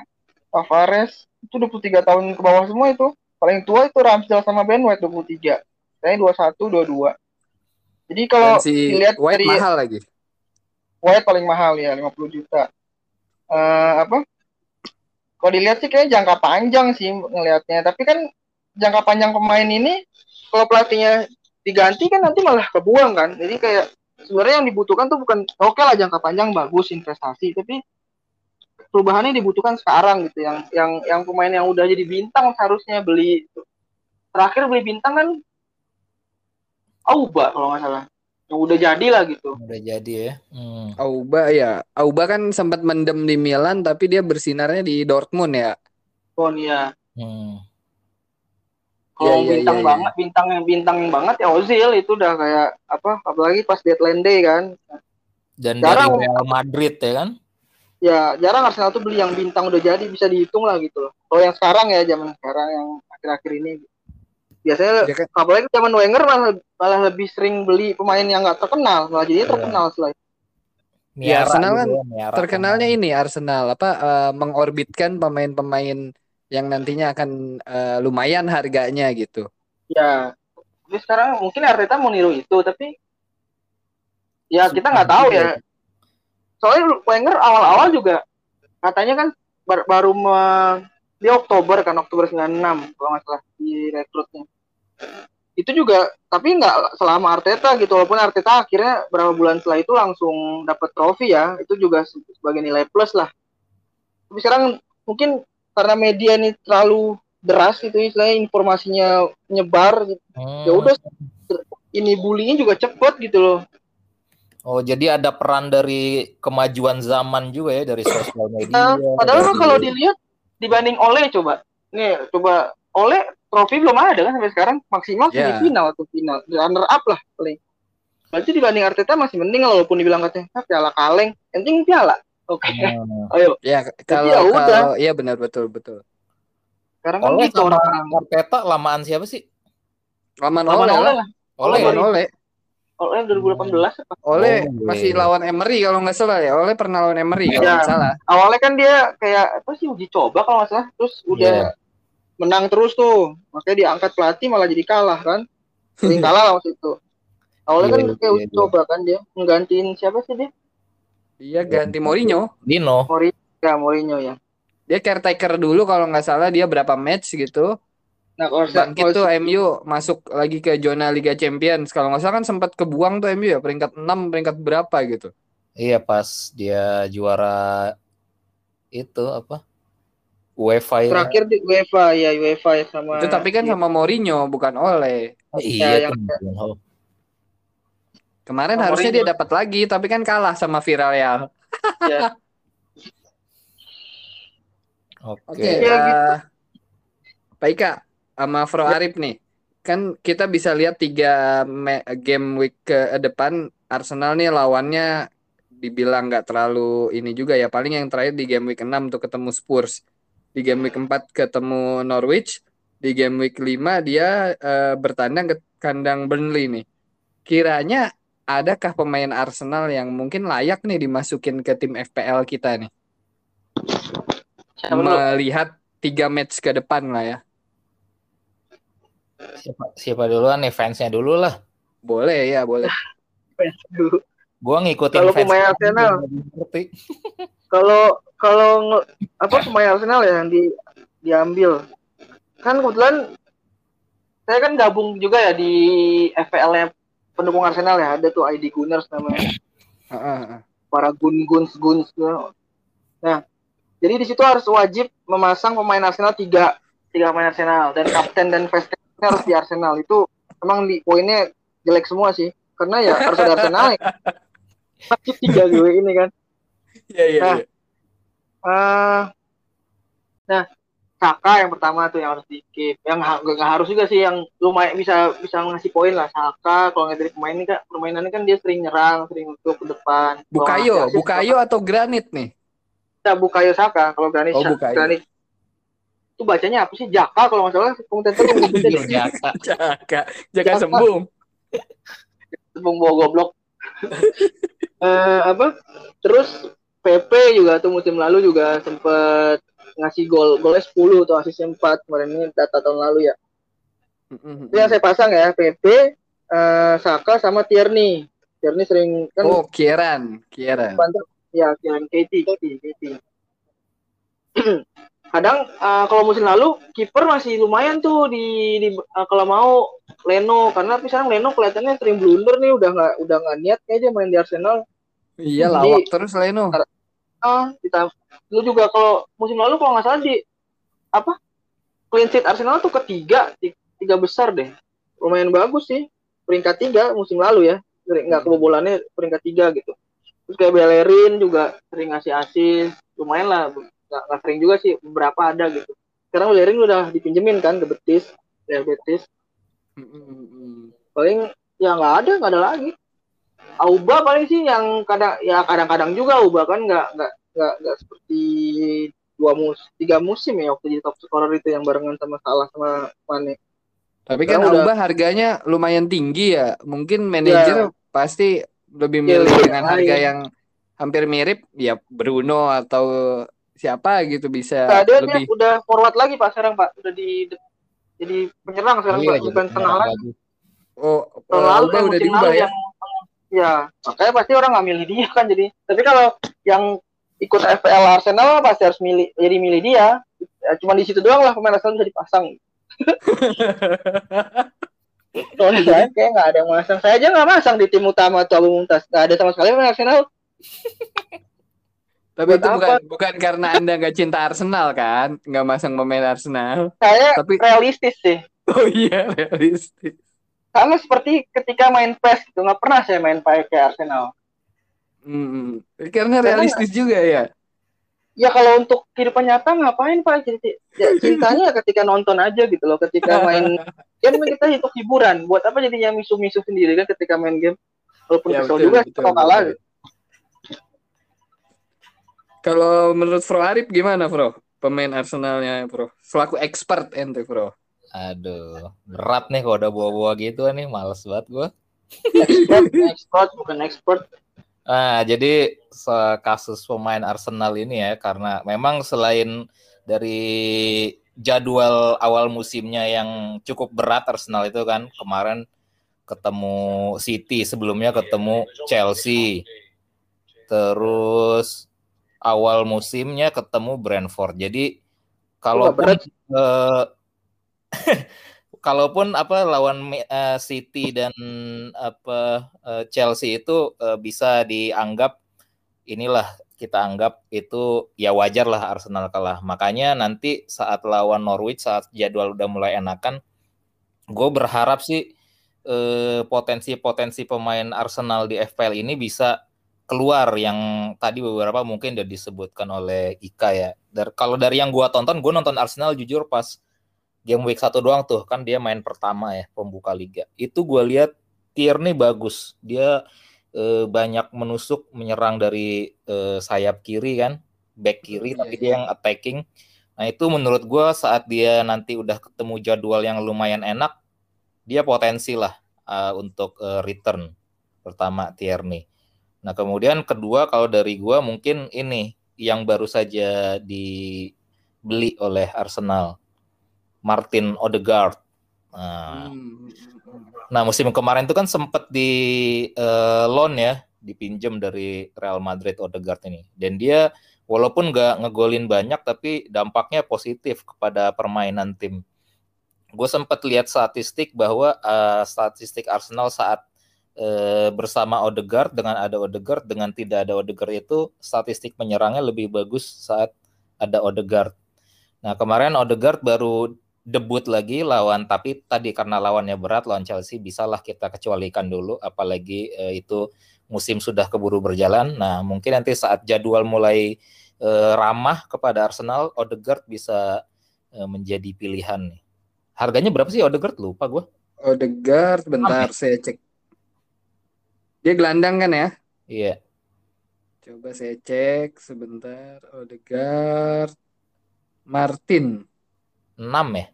Tavares. itu 23 tahun ke bawah semua itu paling tua itu Ramsdale sama Ben White 23 saya 21 22 jadi kalau Dan si dilihat White dari mahal lagi. White paling mahal ya 50 juta Eh, apa kalau dilihat sih kayaknya jangka panjang sih ngelihatnya tapi kan jangka panjang pemain ini kalau pelatihnya diganti kan nanti malah kebuang kan jadi kayak sebenarnya yang dibutuhkan tuh bukan oke lah jangka panjang bagus investasi tapi perubahannya dibutuhkan sekarang gitu yang yang yang pemain yang udah jadi bintang seharusnya beli terakhir beli bintang kan Auba kalau nggak salah yang udah jadi lah gitu Udah jadi ya. Hmm. Auba ya. Auba kan sempat mendem di Milan tapi dia bersinarnya di Dortmund ya. oh iya Hmm. Kalau Iya, iya, bintang iya, iya. banget bintang yang bintang banget ya Ozil itu udah kayak apa apalagi pas deadline day kan Dan Jarang. dari Real Madrid ya kan? ya jarang Arsenal tuh beli yang bintang udah jadi bisa dihitung lah gitu loh kalau yang sekarang ya zaman sekarang yang akhir-akhir ini biasanya Dia kan apalagi zaman Wenger malah, malah lebih sering beli pemain yang nggak terkenal malah jadi Iya. terkenal setelah itu. Ya, Arsenal kan juga ya, terkenalnya ini Arsenal apa eh, mengorbitkan pemain-pemain yang nantinya akan eh, lumayan harganya gitu. ya tapi sekarang mungkin Arteta mau niru itu tapi ya kita nggak tahu ya. Soalnya Wenger awal-awal juga katanya kan bar- baru me- di Oktober kan Oktober 96 kalau nggak salah di rekrutnya. Itu juga tapi nggak selama Arteta gitu walaupun Arteta akhirnya berapa bulan setelah itu langsung dapat trofi ya itu juga se- sebagai nilai plus lah. Tapi sekarang mungkin karena media ini terlalu deras gitu istilahnya informasinya nyebar gitu. Hmm. ya udah ini bullyingnya juga cepet gitu loh Oh, jadi ada peran dari kemajuan zaman juga ya dari sosial media. Nah, padahal dari- kalau dilihat dibanding Oleh coba nih coba Oleh trofi belum ada kan sampai sekarang maksimal Ya. semifinal atau final runner up lah paling berarti dibanding Arteta masih mending walaupun dibilang katanya ah, piala kaleng penting piala oke Hmm. ayo Ya kalau ya udah. kalau iya benar betul betul. sekarang kan Oleh gitu orang Arteta lamaan siapa sih? Laman lawan Oleh Oleh lah. Oleh. Laman ya? Oleh. Oleh 2018 apa Oleh Oh, masih iya. lawan Emery kalau nggak salah ya. Oleh pernah lawan Emery kalau Iya. nggak salah. awalnya kan dia kayak apa sih uji coba kalau nggak salah terus udah Iya. menang terus tuh makanya diangkat pelatih malah jadi kalah kan sering kalah lah waktu itu awalnya kan Iya, kayak iya, uji iya. coba kan dia menggantiin siapa sih dia Iya ganti Mourinho. Dino. Mourinho ya Mourinho ya Dia caretaker dulu kalau nggak salah dia berapa match gitu. nah kalau Bangkit tuh MU masuk lagi ke zona Liga Champions. Kalau nggak salah kan sempat kebuang tuh MU ya peringkat 6 peringkat berapa gitu. Iya pas dia juara itu apa? UEFA ya. terakhir di UEFA ya UEFA ya sama Itu tapi kan iya. sama Mourinho bukan Oleh. Oh, Ya, iya yang-. Kemarin harusnya dia dapat lagi tapi kan kalah sama Villarreal. Ya. Oke. Oke, Ya, gitu. eh, Pak Ika sama Fro Arif nih. Kan kita bisa lihat tiga me- game week ke depan Arsenal nih lawannya dibilang nggak terlalu ini juga ya. Paling yang terakhir di game week 6 tuh ketemu Spurs. Di game week 4 ketemu Norwich. Di game week 5 dia eh, bertandang ke kandang Burnley nih. Kiranya adakah pemain Arsenal yang mungkin layak nih dimasukin ke tim FPL kita nih? Siapa dulu? Melihat tiga match ke depan lah ya. Siapa, siapa duluan nih fansnya dulu lah. Boleh ya, boleh. Gua ngikutin Kalau fans pemain Arsenal. kalau kalau apa pemain Arsenal ya yang di diambil kan kebetulan saya kan gabung juga ya di FPL nya pendukung Arsenal ya ada tuh ID Gunners namanya para gun guns guns gitu. nah jadi di situ harus wajib memasang pemain Arsenal tiga tiga pemain Arsenal dan kapten dan vice captain harus di Arsenal itu emang di poinnya jelek semua sih karena ya harus ada Arsenal ya. Wajib tiga gue ini kan Iya, iya, Nah. iya. Eh, nah, Saka yang pertama tuh yang harus di keep. Yang ha- nggak harus juga sih yang lumayan bisa bisa ngasih poin lah Saka. Kalau nggak dari pemain ini kan permainannya kan dia sering nyerang, sering untuk ke depan. Bukayo, assist, Bukayo atau Granit nih? Kita Bukayo Saka. Kalau Granit, Oh, Bukayo. Granit itu bacanya apa sih? Jaka kalau nggak salah yang nyebutnya Iya, Jaka. Jaka, Jaka sembung. Bung bawa goblok. Eh apa? Terus PP juga tuh musim lalu juga sempet ngasih gol golnya 10 atau asisnya 4 kemarin ini data tahun lalu ya. Itu yang saya pasang ya, PP, eh, Saka sama Tierney. Tierney sering kan Oh, Kieran, Kieran. ya Kieran Katie, Katie, Katie. Kadang eh, kalau musim lalu kiper masih lumayan tuh di, di eh, kalau mau Leno karena tapi sekarang Leno kelihatannya sering blunder nih udah nggak udah nggak niat kayaknya main di Arsenal. Iya, lawak terus Leno. Ah, kita lu juga kalau musim lalu kalau nggak salah di apa clean sheet Arsenal tuh ketiga ti- tiga besar deh. Lumayan bagus sih peringkat tiga musim lalu ya. Nggak kebobolannya peringkat tiga gitu. Terus kayak Bellerin juga sering ngasih asis lumayan lah nggak, nggak sering juga sih beberapa ada gitu. Sekarang Bellerin udah dipinjemin kan ke Betis Real Betis. Paling ya nggak ada nggak ada lagi Auba paling sih yang kadang ya kadang-kadang juga Auba kan nggak nggak nggak nggak seperti dua mus tiga musim ya waktu jadi top scorer itu yang barengan sama Salah sama Mane. Tapi kan Sekarang udah- Auba harganya lumayan tinggi ya. Mungkin manajer pasti lebih Iya, milih lebih dengan lain. harga yang hampir mirip ya Bruno atau siapa gitu bisa Nah, dia, dia lebih. udah forward lagi Pak sekarang Pak udah di jadi penyerang sekarang Iya, Pak bukan tengah lagi. Oh, Tahun lalu Auba udah diubah ya. yang ya makanya pasti orang nggak milih dia kan jadi tapi kalau yang ikut FPL Arsenal pasti harus milih jadi milih dia ya, cuma di situ doang lah pemain Arsenal bisa dipasang di saya kayak nggak ada yang masang. Saya aja nggak masang di tim utama atau Abu Mumtaz. Nggak ada sama sekali pemain Arsenal. Tapi Buat itu apa? bukan bukan karena Anda nggak cinta Arsenal kan? Nggak masang pemain Arsenal. Saya Tapi realistis sih. oh iya realistis. Sama seperti ketika main PES gitu. Nggak pernah saya main pakai Arsenal. Hmm, karena Karena- realistis juga ya. Ya kalau untuk kehidupan nyata ngapain Pak? Ya, cintanya ketika nonton aja gitu loh. Ketika main game kita itu hiburan. Buat apa jadinya misu-misu sendiri kan ketika main game? Walaupun Ya, kesel betul, juga betul, kalau kalah. betul. Kalau menurut Bro Arif gimana, Bro? Pemain Arsenalnya, Bro. Selaku expert ente, Bro. Aduh, berat nih kalau udah bawa-bawa gitu nih, males banget gua. Expert, expert bukan expert. Nah, jadi kasus pemain Arsenal ini ya, karena memang selain dari jadwal awal musimnya yang cukup berat Arsenal itu kan, kemarin ketemu City, sebelumnya ketemu Chelsea. Terus awal musimnya ketemu Brentford. Jadi kalau berat. eh, kalaupun apa lawan eh, City dan apa eh, Chelsea itu eh, bisa dianggap inilah kita anggap itu ya wajar lah Arsenal kalah. Makanya nanti saat lawan Norwich saat jadwal udah mulai enakan, gue berharap sih eh, potensi-potensi pemain Arsenal di FPL ini bisa keluar yang tadi beberapa mungkin udah disebutkan oleh Ika ya. Dar, kalau dari yang gua tonton, gue nonton Arsenal jujur pas game week satu doang tuh kan dia main pertama ya pembuka liga. Itu gue lihat Tierney bagus. Dia eh, banyak menusuk menyerang dari eh, sayap kiri kan, back kiri Iya, tapi iya. dia yang attacking. Nah itu menurut gue saat dia nanti udah ketemu jadwal yang lumayan enak, dia potensi lah eh, untuk eh, return pertama Tierney. Nah kemudian kedua kalau dari gue mungkin ini yang baru saja dibeli oleh Arsenal, Martin Odegaard. Nah, Hmm. Nah, musim kemarin itu kan sempat di eh, loan ya, dipinjam dari Real Madrid Odegaard ini. Dan dia walaupun nggak ngegolin banyak, tapi dampaknya positif kepada permainan tim. Gue sempat lihat statistik bahwa eh, statistik Arsenal saat eh, bersama Odegaard dengan ada Odegaard dengan tidak ada Odegaard itu statistik penyerangnya lebih bagus saat ada Odegaard. Nah, kemarin Odegaard baru debut lagi lawan tapi tadi karena lawannya berat lawan Chelsea bisalah kita kecualikan dulu apalagi eh, itu musim sudah keburu berjalan. Nah, mungkin nanti saat jadwal mulai eh, ramah kepada Arsenal, Odegaard bisa eh, menjadi pilihan nih. Harganya berapa sih Odegaard? Lupa gue. Odegaard, bentar saya cek. Dia gelandang kan ya? Iya. Coba saya cek sebentar. Odegaard, Martin. 6 ya.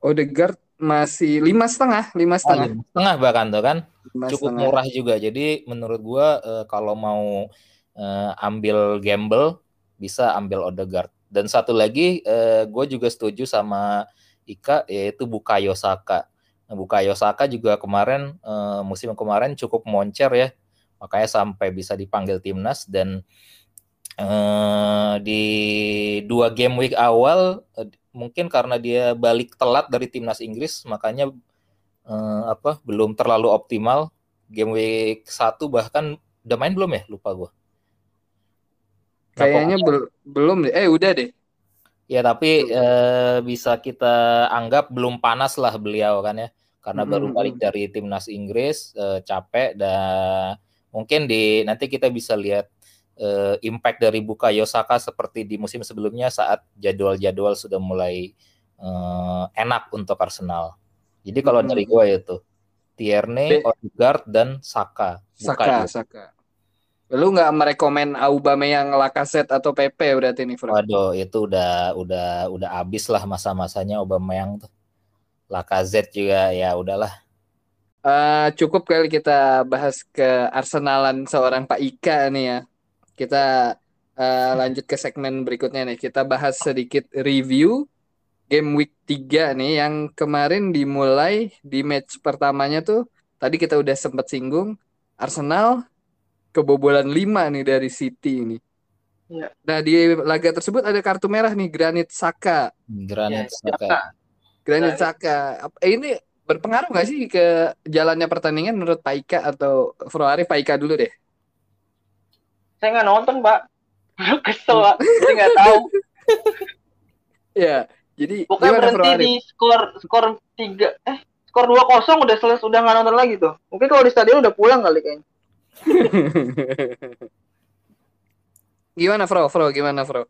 Odegaard masih lima setengah, lima Oh, setengah, lima setengah bahkan tuh kan. lima Cukup setengah. murah juga. Jadi menurut gua eh, kalau mau eh, ambil gamble bisa ambil Odegaard. Dan satu lagi uh, gue juga setuju sama Ika yaitu Bukayo Saka. Nah, Bukayo Saka juga kemarin uh, musim kemarin cukup moncer ya. Makanya sampai bisa dipanggil timnas dan uh, di dua game week awal uh, mungkin karena dia balik telat dari timnas Inggris makanya uh, apa belum terlalu optimal. Game week satu bahkan udah main belum ya? Lupa gue kayaknya bel belum deh. Eh udah deh. Ya tapi uh, bisa kita anggap belum panas lah beliau kan ya. Karena hmm. baru balik dari timnas Inggris uh, capek dan mungkin di nanti kita bisa lihat uh, impact dari Bukayo Saka seperti di musim sebelumnya saat jadwal-jadwal sudah mulai uh, enak untuk Arsenal. Jadi kalau hmm. dari gue itu Tierney, Odegaard dan Saka. Saka, Saka. Lu nggak merekomen Aubameyang, Lacazette atau Pepe berarti nih, Frank? Waduh, itu udah udah udah abis lah masa-masanya Aubameyang tuh. Lacazette juga ya udahlah. Uh, cukup kali kita bahas ke Arsenalan seorang Pak Ika nih ya kita uh, lanjut ke segmen berikutnya nih. Kita bahas sedikit review game week 3 nih yang kemarin dimulai di match pertamanya tuh tadi kita udah sempat singgung Arsenal kebobolan 5 nih dari City ini. Ya. Nah di laga tersebut ada kartu merah nih Granit Saka. Granit ya, Saka. Granit Saka. Eh, ini berpengaruh nggak sih ke jalannya pertandingan menurut Pak Ika atau Froari Pak Ika dulu deh? Saya nggak nonton pak. Kesel pak. Saya nggak tahu. Ya jadi bukan berhenti di skor skor tiga eh skor dua kosong udah selesai udah nggak nonton lagi tuh. Mungkin kalau di stadion udah pulang kali kayaknya. Gimana Fro Fro gimana Fro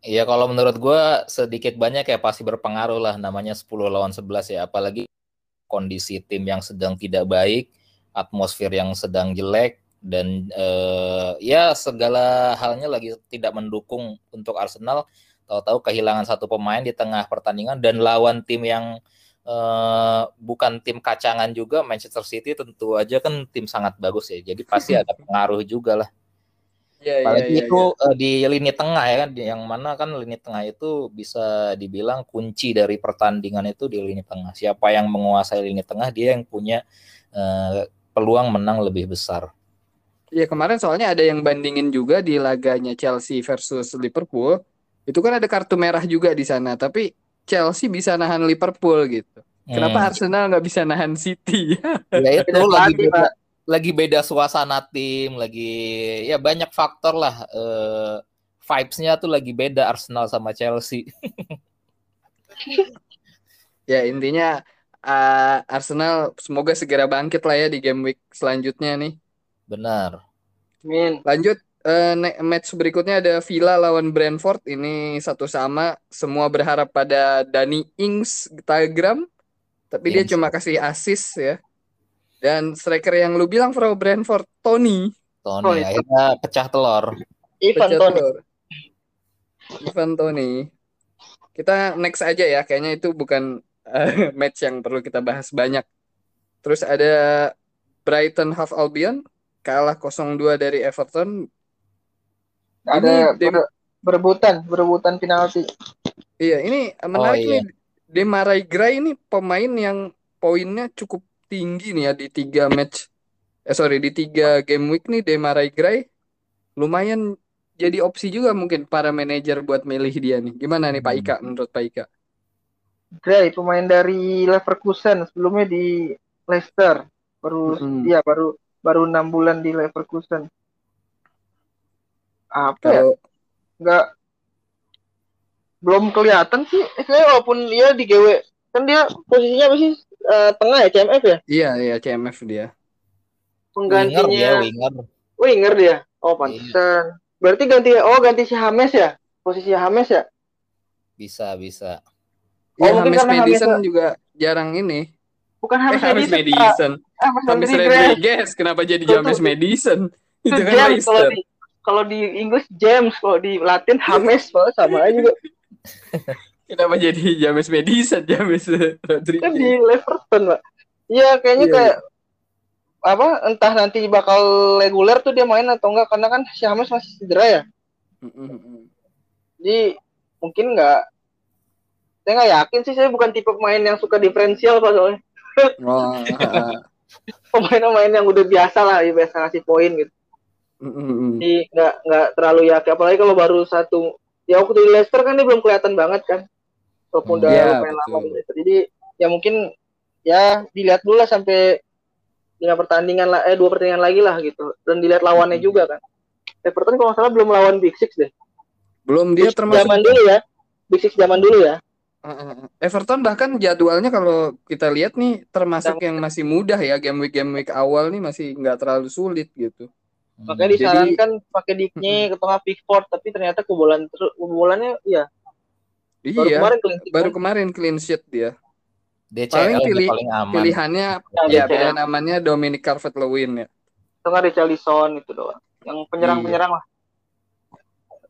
Iya kalau menurut gue sedikit banyak ya pasti berpengaruh lah. Namanya 10 lawan 11 ya. Apalagi kondisi tim yang sedang tidak baik atmosfer yang sedang jelek dan uh, ya segala halnya lagi tidak mendukung untuk Arsenal tahu-tahu kehilangan satu pemain di tengah pertandingan dan lawan tim yang uh, bukan tim kacangan juga Manchester City tentu aja kan tim sangat bagus ya jadi pasti ada pengaruh juga lah Ya, ya, ya, itu ya. Uh, di lini tengah ya kan, yang mana kan lini tengah itu bisa dibilang kunci dari pertandingan itu di lini tengah. Siapa yang menguasai lini tengah dia yang punya uh, peluang menang lebih besar. Iya kemarin soalnya ada yang bandingin juga di laganya Chelsea versus Liverpool. Itu kan ada kartu merah juga di sana, tapi Chelsea bisa nahan Liverpool gitu. Hmm. Kenapa Arsenal nggak bisa nahan City? ya itu lagi beda, lagi beda suasana tim, lagi ya banyak faktor lah. Uh, vibes-nya tuh lagi beda Arsenal sama Chelsea. ya intinya uh, Arsenal semoga segera bangkit lah ya di game week selanjutnya nih. Benar. Amin. Lanjut uh, match berikutnya ada Villa lawan Brentford. Ini satu sama. Semua berharap pada Dani Ings Tagram. Tapi Ings. dia cuma kasih assist ya. Dan striker yang lu bilang Pro Brentford Tony. Tony oh, akhirnya pecah telur. Ivan pecah Tony. Telur. Ivan Tony. Kita next aja ya. Kayaknya itu bukan uh, match yang perlu kita bahas banyak. Terus ada Brighton Half Albion kalah 0-2 dari Everton. Ada ber berebutan, berebutan penalti. Iya, ini menarik oh, iya. nih. Demarai Gray ini pemain yang poinnya cukup tinggi nih ya di tiga match. Eh sorry di tiga game week nih Demarai Gray lumayan jadi opsi juga mungkin para manajer buat milih dia nih. Gimana nih Pak Ika menurut Pak Ika? Gray pemain dari Leverkusen sebelumnya di Leicester baru hmm. ya baru baru enam bulan di Leverkusen. Apa ya? Nggak belum kelihatan sih. Eh, walaupun dia di GW kan dia posisinya apa sih? Uh, tengah ya CMF ya? Iya iya CMF dia. Penggantinya winger dia, winger. Winger dia? Oh pantesan. Iya. berarti ganti oh ganti si Hames ya? Posisi Hames ya? Bisa bisa. Oh, ya, Hames Madison juga jarang ini. Bukan James eh, Madison. Madison. Ah, James Rodriguez. Kenapa jadi James Madison? Itu, kan James kalau di, kalau di Inggris James, kalau di Latin James, sama aja juga. Kenapa jadi James Madison, James Rodriguez? Kan di Leverton, Pak. Iya, kayaknya iya. kayak apa entah nanti bakal reguler tuh dia main atau enggak karena kan si James masih cedera ya. Jadi mungkin nggak saya nggak yakin sih saya bukan tipe pemain yang suka diferensial pak soalnya heeh. Pemain-pemain yang udah biasa lah ya biasa ngasih poin gitu. Mm, mm, mm. jadi nggak nggak terlalu yakin apalagi kalau baru satu ya waktu di Leicester kan dia belum kelihatan banget kan. Walaupun udah Iya, lumayan lama di Leicester jadi ya mungkin ya dilihat dulu lah sampai lima pertandingan lah eh dua pertandingan lagi lah gitu. Dan dilihat lawannya Hmm. juga kan. Everton kalau nggak salah belum lawan Big Six deh. Belum dia termasuk zaman dulu ya. Big Six zaman dulu ya. Everton bahkan jadwalnya kalau kita lihat nih termasuk yang masih mudah ya game week game week awal nih masih nggak terlalu sulit gitu. makanya Jadi- disarankan pakai Digne ke tengah Pickford tapi ternyata kebobolan kebobolannya ya baru Iya, kemarin clean sheet baru kan. kemarin clean sheet dia. DCL Paling pilih- paling aman. Pilihannya Ya, ya DCL. pilihan namanya Dominic Calvert-Lewin ya. tengah Richarlison itu doang yang penyerang-penyerang lah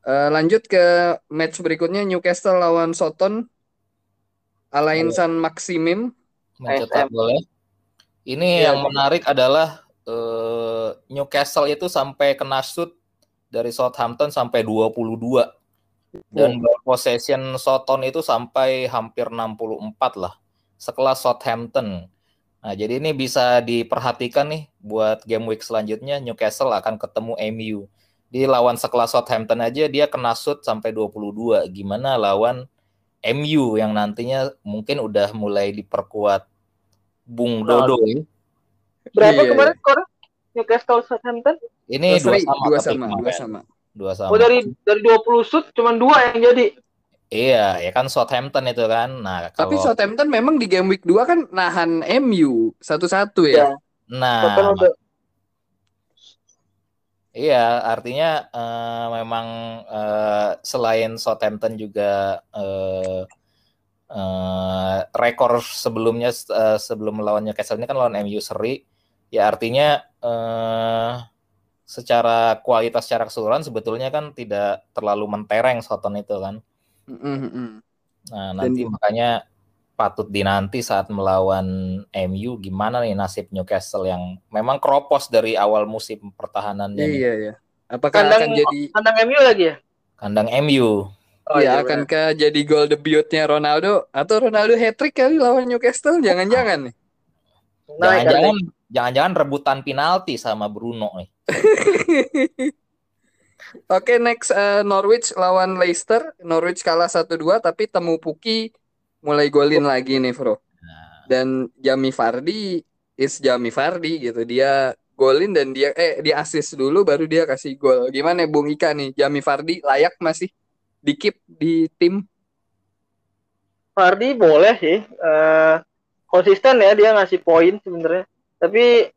Eh, lanjut ke match berikutnya Newcastle lawan Soton. Alain San Maximim. mencetak ya. Ini Iya, yang iya. menarik adalah eh, Newcastle itu sampai kena shoot dari Southampton sampai 22 dan ball possession Soton itu sampai hampir 64 lah sekelas Southampton. Nah, jadi ini bisa diperhatikan nih buat game week selanjutnya Newcastle akan ketemu MU. Di lawan sekelas Southampton aja dia kena shoot sampai 22. Gimana lawan MU yang nantinya mungkin udah mulai diperkuat Bung Nah, Dodo ya. berapa Iya, kemarin skornya Newcastle Southampton Ini Oh, dua sama dua tapi sama, dua sama. Dua sama. oh dari dari 20 shoot cuma dua yang jadi Iya, ya kan Southampton itu kan. Nah, Tapi kalau Southampton memang di game week 2 kan nahan MU satu-satu ya. Ya. nah Iya, artinya eh, memang eh, selain Southampton juga eh, eh, rekor sebelumnya eh, sebelum melawan Newcastle ini kan lawan MU seri. Ya artinya eh, secara kualitas secara keseluruhan sebetulnya kan tidak terlalu mentereng Southampton itu kan. Mm, mm, mm. Nah, nanti makanya patut dinanti saat melawan MU gimana nih nasib Newcastle yang memang keropos dari awal musim pertahanannya. Iya ya. Apakah Kandang- akan jadi kandang MU lagi ya Kandang MU. oh, ya iya, akankah jadi gol debutnya Ronaldo atau Ronaldo hat trick kali lawan Newcastle? Jangan-jangan nih. Jangan-jangan jangan-jangan rebutan penalti sama Bruno nih. Oke, next eh, Norwich lawan Leicester. Norwich kalah 1-2 tapi Temu Puki mulai golin lagi nih, Bro. Nah, Dan Jami Vardy is Jami Vardy gitu. Dia golin dan dia eh dia assist dulu baru dia kasih gol. Gimana Bung Ika nih? Jami Vardy layak masih di keep di tim? Fardi boleh sih Eh, konsisten ya dia ngasih poin sebenarnya tapi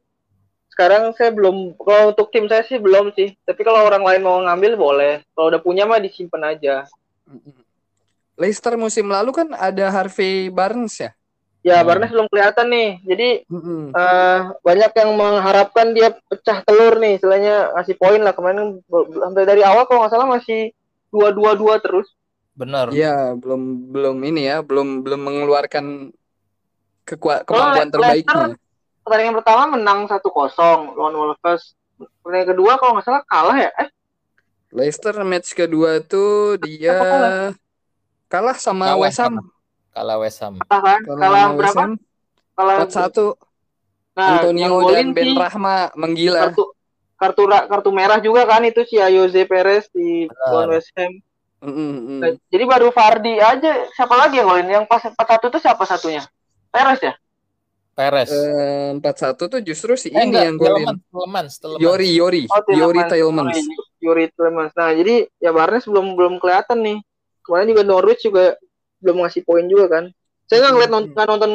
sekarang saya belum kalau untuk tim saya sih belum sih tapi kalau orang lain mau ngambil boleh kalau udah punya mah disimpan aja Leicester musim lalu kan ada Harvey Barnes ya. ya Hmm. Barnes belum kelihatan nih jadi Mm-mm. eh, banyak yang mengharapkan dia pecah telur nih istilahnya ngasih poin lah kemarin sampai dari awal kalau nggak salah masih dua dua dua terus bener. Iya, belum belum ini ya, belum belum mengeluarkan kekua- Kalau kemampuan terbaiknya. pertandingan pertama menang 1-0 lawan Wolves pertandingan kedua kalau nggak salah kalah ya eh Leicester match kedua tuh dia Apa kalah sama Kalah West Ham. Kalah West Ham. kalah Kalah berapa Ham kalah 4-1. nah, Antonio yang dan Ben sih Rahma menggila. kartu kartu kartu merah juga kan itu si Jose Perez di Benar. lawan West Ham mm. Nah, jadi baru Fardi aja siapa lagi yang golin yang pas 4-1 itu siapa satunya Perez ya Perez. Eh, 4-1 tuh justru si Eh, ini enggak, yang golin. Tielemans. Yori Yori Oh, Yori Tielemans. Tielemans. Sorry, Yuri Tielemans. Nah, jadi ya Barnes belum belum kelihatan nih. Kemarin juga Norwich juga belum ngasih poin juga kan. Saya nggak ngeliat nonton, nggak nonton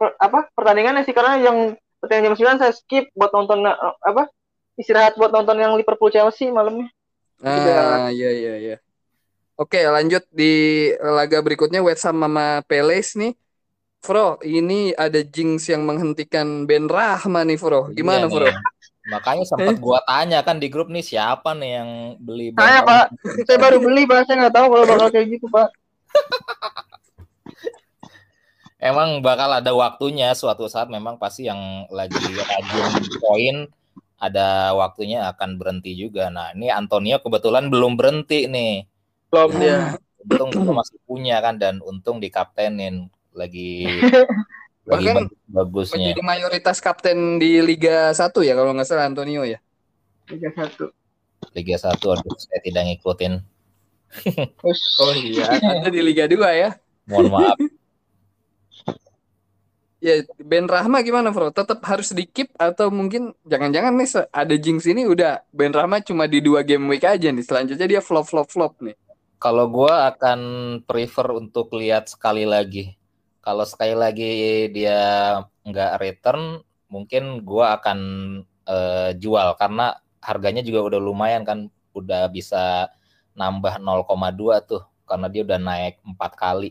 per- apa pertandingannya sih karena yang pertandingan jam 9 saya skip buat nonton eh, apa istirahat buat nonton yang Liverpool Chelsea malamnya. Ah, iya iya iya. Oke, lanjut di laga berikutnya West Ham sama Palace nih. Bro, ini ada jinx yang menghentikan Ben Rahma nih, Bro. Gimana, Iya Bro? nih. Makanya sempat gua tanya kan di grup nih siapa nih yang beli Saya Bentong? Pak, saya baru beli Pak, saya nggak tahu kalau bakal kayak gitu Pak. Emang bakal ada waktunya suatu saat memang pasti yang lagi rajin poin ada waktunya akan berhenti juga. Nah, ini Antonio kebetulan belum berhenti nih. Belum dia. untung gue masih punya kan dan untung dikaptenin lagi Bahkan bagus-bagusnya Menjadi mayoritas kapten di Liga 1 ya kalau nggak salah Antonio ya. Liga satu. Liga 1 aduh saya tidak ngikutin Oh iya, ada di Liga 2 ya. mohon maaf Ya, Ben Rahma gimana, Bro? Tetap harus di keep atau mungkin jangan-jangan nih ada jinx ini udah Ben Rahma cuma di dua game week aja nih. Selanjutnya dia flop flop flop nih. Kalau gua akan prefer untuk lihat sekali lagi. Kalau sekali lagi dia nggak return, mungkin gua akan eh, jual karena harganya juga udah lumayan kan, udah bisa nambah 0,2 tuh karena dia udah naik empat kali.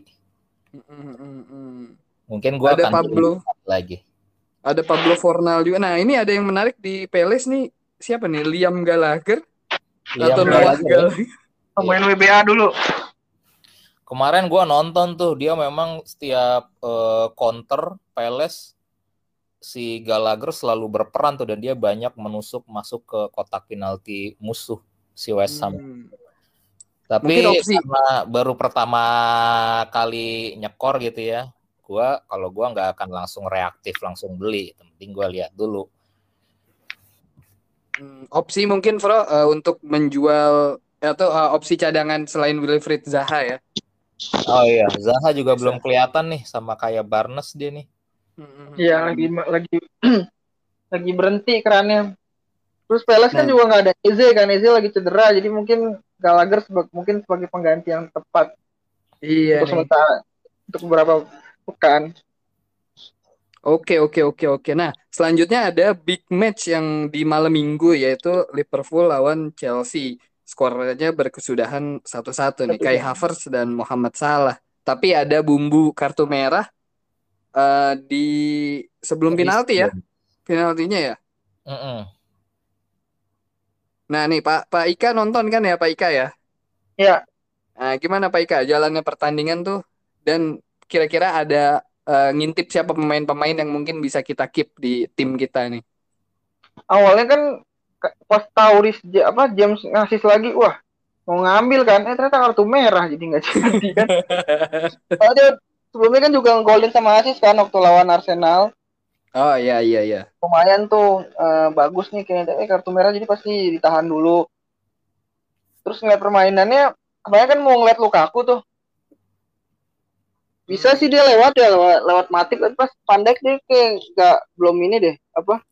Mm, mm, mm, mm. Mungkin gua Ada akan Pablo, lagi. ada Pablo Fornal juga. Nah, ini ada yang menarik di Palace nih. Siapa nih? Liam Gallagher Liam atau Noah Gallagher. Gallagher? pemain WBA dulu. Kemarin gua nonton tuh dia memang setiap eh, counter Palace si Gallagher selalu berperan tuh dan dia banyak menusuk masuk ke kotak penalti musuh si West Ham. Hmm. Tapi karena baru pertama kali nyekor gitu ya, gua kalau gua nggak akan langsung reaktif langsung beli. Yang Penting gua lihat dulu. Hmm, opsi mungkin Bro eh, untuk menjual atau eh, opsi cadangan selain Wilfried Zaha ya. Oh iya, Zaha juga belum kelihatan nih sama kayak Barnes dia nih. Hmm, Iya lagi lagi lagi berhenti kerannya. Terus Peles kan Nah. juga nggak ada Eze kan Eze lagi cedera jadi mungkin Gallagher seba- mungkin sebagai pengganti yang tepat Iya untuk nih. sementara untuk beberapa pekan. Oke, oke, oke, oke. Nah, selanjutnya ada big match yang di malam minggu yaitu Liverpool lawan Chelsea. Skornya berkesudahan satu-satu nih, Kai Havertz dan Muhammad Salah. Tapi ada bumbu kartu merah eh, di sebelum penalti ya, penaltinya ya. Mm-mm. Nah, nih Pak Pak Ika nonton kan ya, Pak Ika ya? Ya, Nah, gimana Pak Ika jalannya pertandingan tuh dan kira-kira ada eh, ngintip siapa pemain-pemain yang mungkin bisa kita keep di tim kita nih? awalnya kan pas Ja- apa James ngasih lagi wah mau ngambil kan? Eh ternyata kartu merah jadi nggak jadi kan? Soalnya dia sebelumnya kan juga ngegolin sama asis kan waktu lawan Arsenal. Oh iya iya iya. lumayan tuh eh, bagus nih kayaknya. Tapi kartu merah jadi pasti ditahan dulu. Terus ngeliat permainannya kebanyakan mau ngeliat Lukaku tuh. Bisa sih dia lewat ya lewat, lewat Matip tapi pas Pandek dia kayak nggak belum ini deh apa?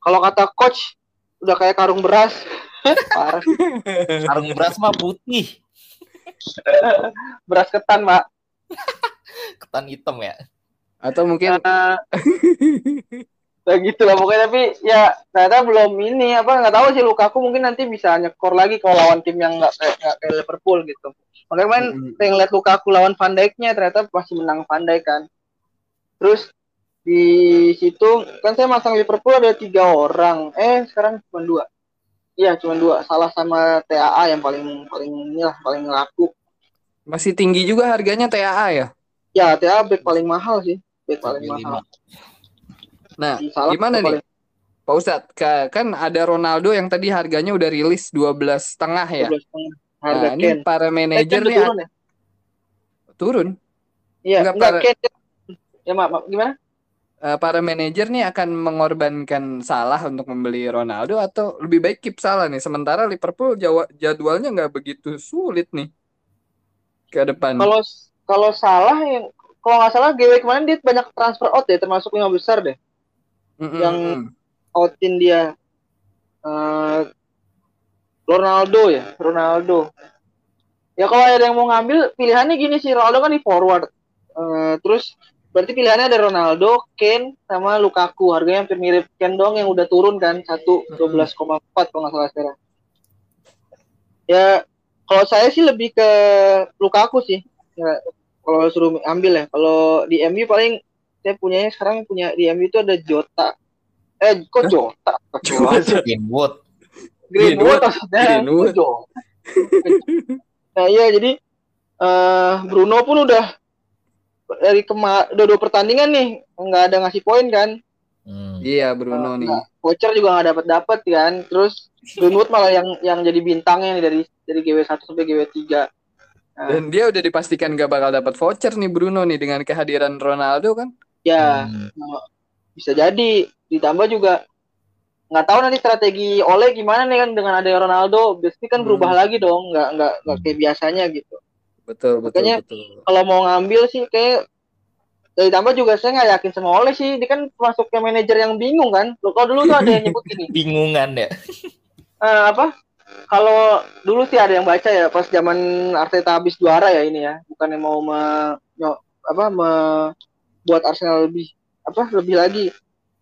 Kalau kata coach udah kayak karung beras. Parah Sarung beras mah putih, beras ketan pak. Ketan hitam ya. Atau mungkin Eh, ya gitu lah pokoknya. Tapi ya ternyata belum ini apa nggak tahu sih Lukaku mungkin nanti bisa nyekor lagi kalau lawan tim yang nggak kayak, nggak kayak Liverpool gitu. Makanya main Mm-mm. pengen lihat Lukaku lawan Van Dijk-nya ternyata masih menang Van Dijk kan. Terus di situ kan saya masang Liverpool ada tiga orang eh sekarang cuma dua iya cuma dua salah sama TAA yang paling paling inilah paling laku masih tinggi juga harganya TAA ya. ya TAA back paling mahal sih back paling mahal lima. Nah, Salah gimana nih? paling- Pak Ustadz, Ka- kan ada Ronaldo yang tadi harganya udah rilis 12 setengah ya. 12,5. harga Nah, ini para Eh, manajer nih turun ya turun. Iya, Enggak, enggak, para- Ken. Ya maaf, maaf, gimana? Eh, para manajer nih akan mengorbankan Salah untuk membeli Ronaldo atau lebih baik keep Salah nih. Sementara Liverpool jawa- jadwalnya nggak begitu sulit nih ke depan. Kalau kalau salah yang kalau nggak salah GW kemarin dia banyak transfer out ya, termasuk lima besar deh. Mm-mm, yang- mm-mm. Outin dia eh Ronaldo ya, Ronaldo. Ya kalau ada yang mau ngambil pilihannya gini sih, Ronaldo kan di forward. Eh, terus berarti pilihannya ada Ronaldo, Kane, sama Lukaku. Harganya hampir mirip Kane dong yang udah turun kan, satu Mm-mm. 12,4 kalau nggak salah sekarang. Ya kalau saya sih lebih ke Lukaku sih. Ya, kalau suruh ambil ya. Kalau di MU paling saya punyanya sekarang punya di MU itu ada Jota. Eh, kok Jota? Astagfirullahaladzim. Greenwood. Greenwood maksudnya. Greenwood. Jota? nah iya jadi eh Bruno pun udah dari kema udah dua pertandingan nih nggak ada ngasih poin kan Hmm. Iya Bruno nih. Nah, voucher juga nggak dapat dapat kan. Terus Greenwood malah yang yang jadi bintangnya nih dari dari GW1 sampai GW3. Nah, Dan dia udah dipastikan gak bakal dapat voucher nih Bruno nih dengan kehadiran Ronaldo kan. ya Hmm. bisa jadi ditambah juga nggak tahu nanti strategi Ole gimana nih kan dengan ada Ronaldo pasti kan Hmm. berubah lagi dong nggak nggak nggak kayak biasanya gitu Betul betul Makanya- betul. kalau mau ngambil sih kayak dan ditambah juga saya nggak yakin sama Ole sih. Dia kan masuk ke manajer yang bingung kan. Loh, kalau dulu tuh ada yang nyebut gini Bingungan ya. eh, apa? Kalau dulu sih ada yang baca ya pas zaman Arteta habis juara ya ini ya. Bukannya mau me, apa me- buat Arsenal lebih apa lebih lagi.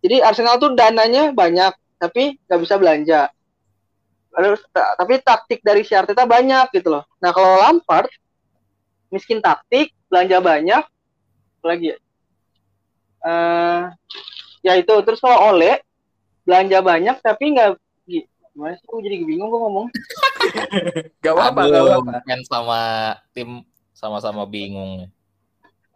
Jadi Arsenal tuh dananya banyak tapi nggak bisa belanja. Lalu, ta- tapi taktik dari si Arteta banyak gitu loh. Nah kalau Lampard miskin taktik belanja banyak. Apa lagi ya? Eh, ya itu. Terus kalau Ole belanja banyak tapi nggak gi- gimana sih? Gua jadi bingung gue ngomong. Gak apa-apa gak Aduh, apa-apa. fans sama tim sama-sama bingung.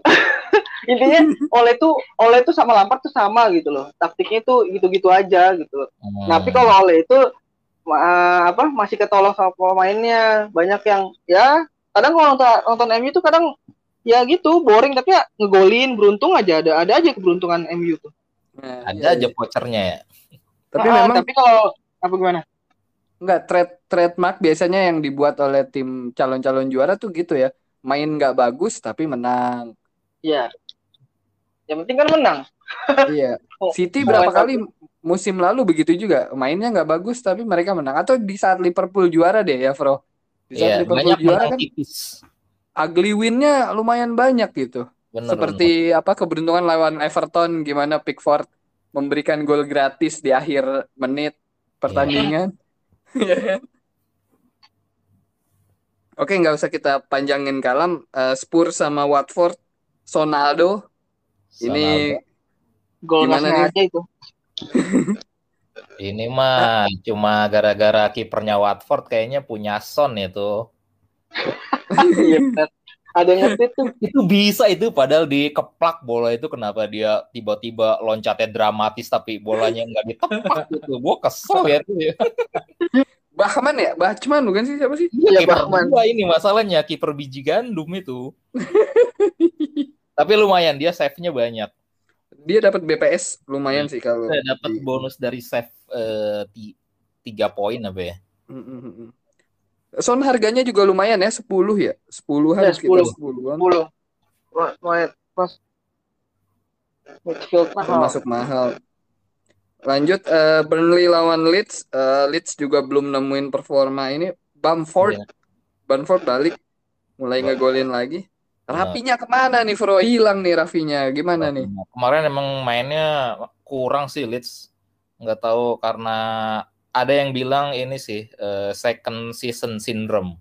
intinya Ole tuh Ole tuh sama Lampard tuh sama gitu loh. Taktiknya tuh gitu-gitu aja gitu loh. Hmm. tapi kalau Ole itu ma- apa masih ketolong sama pemainnya. Banyak yang ya kadang kalau nonton, nonton MU tuh kadang ya gitu boring tapi ya ngegolin beruntung aja ada ada aja keberuntungan MU tuh Nah, ada iya, aja iya. vouchernya ya. Tapi Ah, memang tapi kalau apa gimana nggak trade trademark biasanya yang dibuat oleh tim calon-calon juara tuh gitu ya. Main nggak bagus tapi menang. ya yang penting kan menang Iya. Oh, City berapa main kali musim lalu begitu juga. Mainnya nggak bagus tapi mereka menang. Atau di saat Liverpool juara deh ya, Bro. Di saat Iya, Liverpool banyak juara kan tipis. ugly win-nya lumayan banyak gitu. Bener, Seperti apa keberuntungan lawan Everton gimana Pickford memberikan gol gratis di akhir menit pertandingan. Kan? Oke, nggak usah kita panjangin kalam. Eh, Spurs sama Watford, Sonaldo bener. ini gol Gimana nih? sengaja itu Ini mah cuma gara-gara kipernya Watford kayaknya punya Son itu. Iya, ada yang ngerti tuh Itu bisa itu padahal dikeplak bola itu kenapa dia tiba-tiba loncatnya dramatis tapi bolanya nggak ditepak gitu. Gua kesel ya itu ya. Bahman ya, Bahman bukan sih siapa sih? Iya, Kiper Bahman. ini masalahnya kiper biji gandum itu. tapi lumayan dia save-nya banyak. Dia dapat BPS lumayan sih kalau. Dapat di- bonus dari save eh, ti- tiga poin apa ya? Mm, mm, mm, mm. Son harganya juga lumayan ya, 10 ya. 10-an Ya, sekitar 10. 10-an. 10 Wah, wah, pas midfield mahal termasuk mahal. Lanjut eh, Burnley lawan Leeds. Eh, Leeds juga belum nemuin performa ini. Bamford, Iya. Bamford balik, mulai ngegolin lagi. Rapinya ke mana nih, Bro? Hilang nih Rafinya. Gimana nih? Kemarin emang mainnya kurang sih Leeds. Nggak tahu karena ada yang bilang ini sih eh, second season syndrome.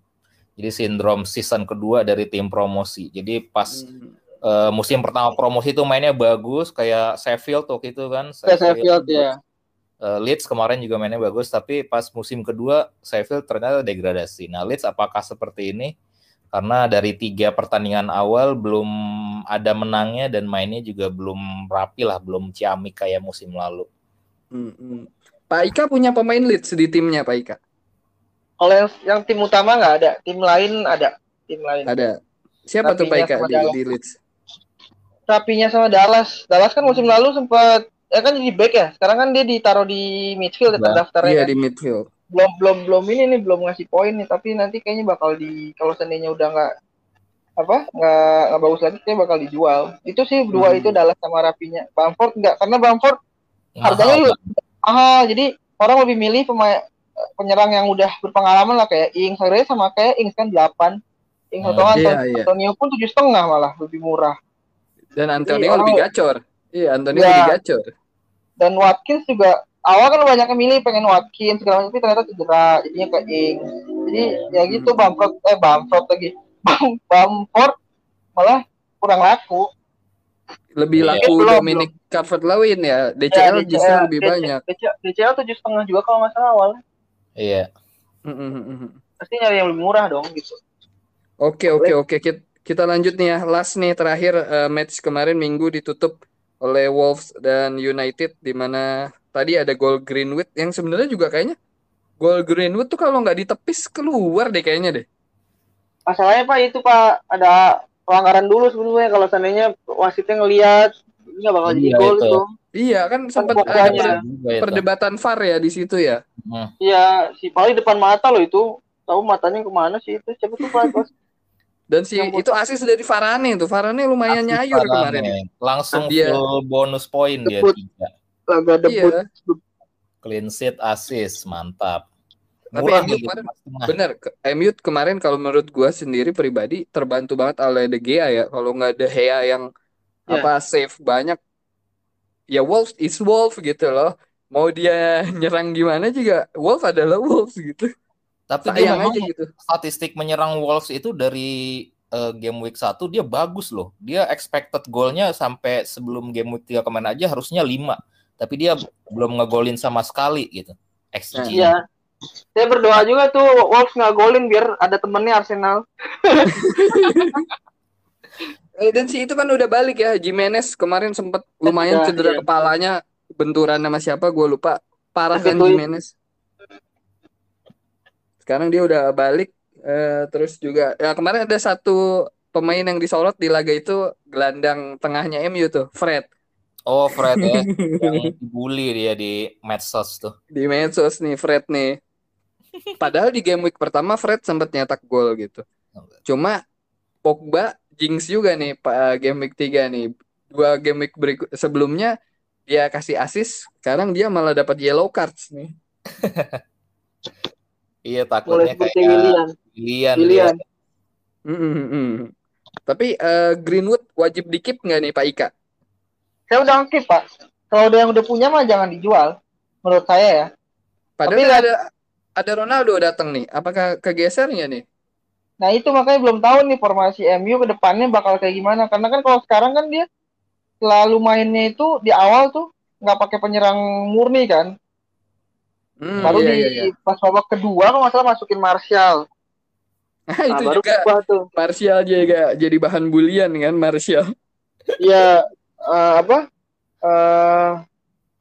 Jadi sindrom season kedua dari tim promosi. Jadi pas Hmm. eh, musim pertama promosi itu mainnya bagus kayak Sheffield waktu itu kan. Ya, Sheffield ya Eh, Leeds kemarin juga mainnya bagus tapi pas musim kedua Sheffield ternyata degradasi. Nah Leeds apakah seperti ini? Karena dari tiga pertandingan awal belum ada menangnya dan mainnya juga belum rapi lah, belum ciamik kayak musim lalu. Hmm. Pak Ika punya pemain Leeds di timnya, Pak Ika. kalau yang, yang tim utama nggak ada tim lain ada tim lain Ada. Siapa tuh Pak Rapinya Ika di, Dallas. di Leeds? rapinya sama Dallas Dallas kan musim lalu sempat ya kan jadi back ya sekarang kan dia ditaruh di midfield ya Bah, terdaftarnya Iya kan. di midfield. Belum belum belum ini nih belum ngasih poin nih tapi nanti kayaknya bakal di kalau seandainya udah nggak apa nggak nggak bagus lagi kayak bakal dijual itu sih dua Hmm. itu Dallas sama Rapinya Bamford nggak karena Bamford harganya Mahal, lu mahal jadi orang lebih milih pemain penyerang yang udah berpengalaman lah kayak Ings harganya sama kayak Ings kan 8 Ings atau iya, Anton- iya. Antonio pun tujuh setengah malah lebih murah Dan Antonio Iya, lebih orang- gacor. Iya, Antonio Ya. lebih gacor. dan Watkins juga awal kan banyak yang milih pengen Watkins segala macam tapi ternyata cedera jadinya ke Ings jadi ya gitu Hmm. Bamford eh Bamford lagi Bam- Bamford malah kurang laku Lebih laku Belum, Dominic Calvert-Lewin ya. Ya, DCL justru lebih DC banyak. DC- DCL tujuh setengah juga kalau nggak salah awal Iya. Pasti nyari yang lebih murah dong gitu Oke, oke, oke. Kita, kita lanjut nih ya. Last nih terakhir eh, match kemarin Minggu ditutup oleh Wolves dan United di mana tadi ada gol Greenwood yang sebenarnya juga kayaknya gol Greenwood tuh kalau nggak ditepis keluar deh kayaknya deh. Masalahnya Pak itu Pak ada pelanggaran dulu sebenarnya kalau seandainya wasitnya ngelihat ini nggak bakal jadi Iya, gol itu. itu. Iya kan sempat ada makanya. per- itu. perdebatan VAR ya di situ ya. Hmm. Iya, si Pali depan mata loh itu. Tahu matanya ke mana sih itu? Siapa tuh Pak? Bos? Dan si itu asis dari Varane tuh. Varane lumayan Asis nyayur Varane. kemarin. Langsung Dia- full bonus poin dia. Laga debut. Iya. Clean sheet assist, mantap. Tapi Murah MU gitu, kemarin. Bener, ke- MU kemarin kalau menurut gua sendiri pribadi terbantu banget oleh De Gea ya. Kalau nggak De Gea yang Ya. apa save banyak, ya Wolves is Wolves gitu loh. Mau dia nyerang gimana juga, Wolves adalah Wolves gitu. Tapi dia Sayang memang aja gitu. statistik menyerang Wolves itu dari eh, game week 1 dia bagus loh. Dia expected goalnya sampai sebelum game week 3 kemarin aja harusnya 5. Tapi dia belum ngegolin sama sekali gitu. XG. Iya. Saya berdoa juga tuh Wolves nggak golin biar ada temennya Arsenal. Eh, dan si itu kan udah balik ya, Jimenez kemarin sempat lumayan Udah, cedera iya. kepalanya, benturan sama siapa gue lupa. Parah kan Jimenez. Sekarang dia udah balik, eh, terus juga ya kemarin ada satu pemain yang disorot di laga itu gelandang tengahnya MU tuh, Fred Oh, Fred ya. yang dibully dia di medsos tuh. di medsos nih, Fred nih. Padahal di game week pertama Fred sempat nyetak gol gitu. Cuma Pogba jinx juga nih Pak game week 3 nih. Dua game week berikut sebelumnya dia kasih assist, sekarang dia malah dapat yellow cards nih. Iya Mulai takutnya seperti kayak William. Willian. William. Mm, mm. Tapi eh, Greenwood wajib dikip nggak nih Pak Ika? Saya udah ngekip Pak. Kalau ada yang udah punya mah jangan dijual. Menurut saya ya. Padahal Tapi ada ada Ronaldo datang nih. Apakah kegesernya nih? Nah itu makanya belum tahu nih formasi MU ke depannya bakal kayak gimana. Karena kan kalau sekarang kan dia selalu mainnya itu di awal tuh nggak pakai penyerang murni kan. Hmm, baru iya, di iya, iya. pas babak kedua kalau nggak salah masukin Martial. Nah, Nah, itu baru juga tuh. Martial juga jadi bahan bulian kan Martial. Iya eh, apa? eh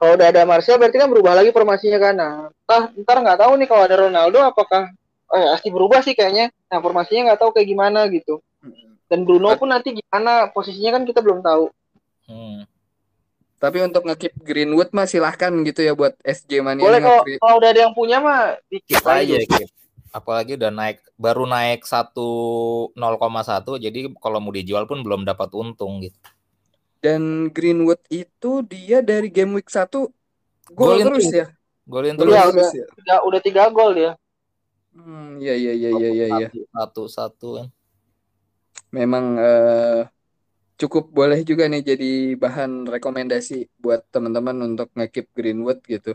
kalau udah ada Martial berarti kan berubah lagi formasinya kan. Nah, entah, ntar nggak tahu nih kalau ada Ronaldo apakah eh pasti berubah sih kayaknya. Nah, formasinya nggak tahu kayak gimana gitu. Dan Bruno pun nanti gimana posisinya kan kita belum tahu. Hmm. Tapi untuk ngekip Greenwood mah silahkan gitu ya buat SJ Mania Boleh kalau kalau udah ada yang punya mah dikit aja. Kip. Apalagi udah naik baru naik 1 0,1 jadi kalau mau dijual pun belum dapat untung gitu. Dan Greenwood itu dia dari game week 1 gol terus ya. Golin Gol terus Iya, terus ya. Udah, udah tiga gol dia. Hmm, iya iya iya iya iya iya. Satu satu kan. Memang eh, cukup boleh juga nih jadi bahan rekomendasi buat teman-teman untuk ngekip Greenwood gitu.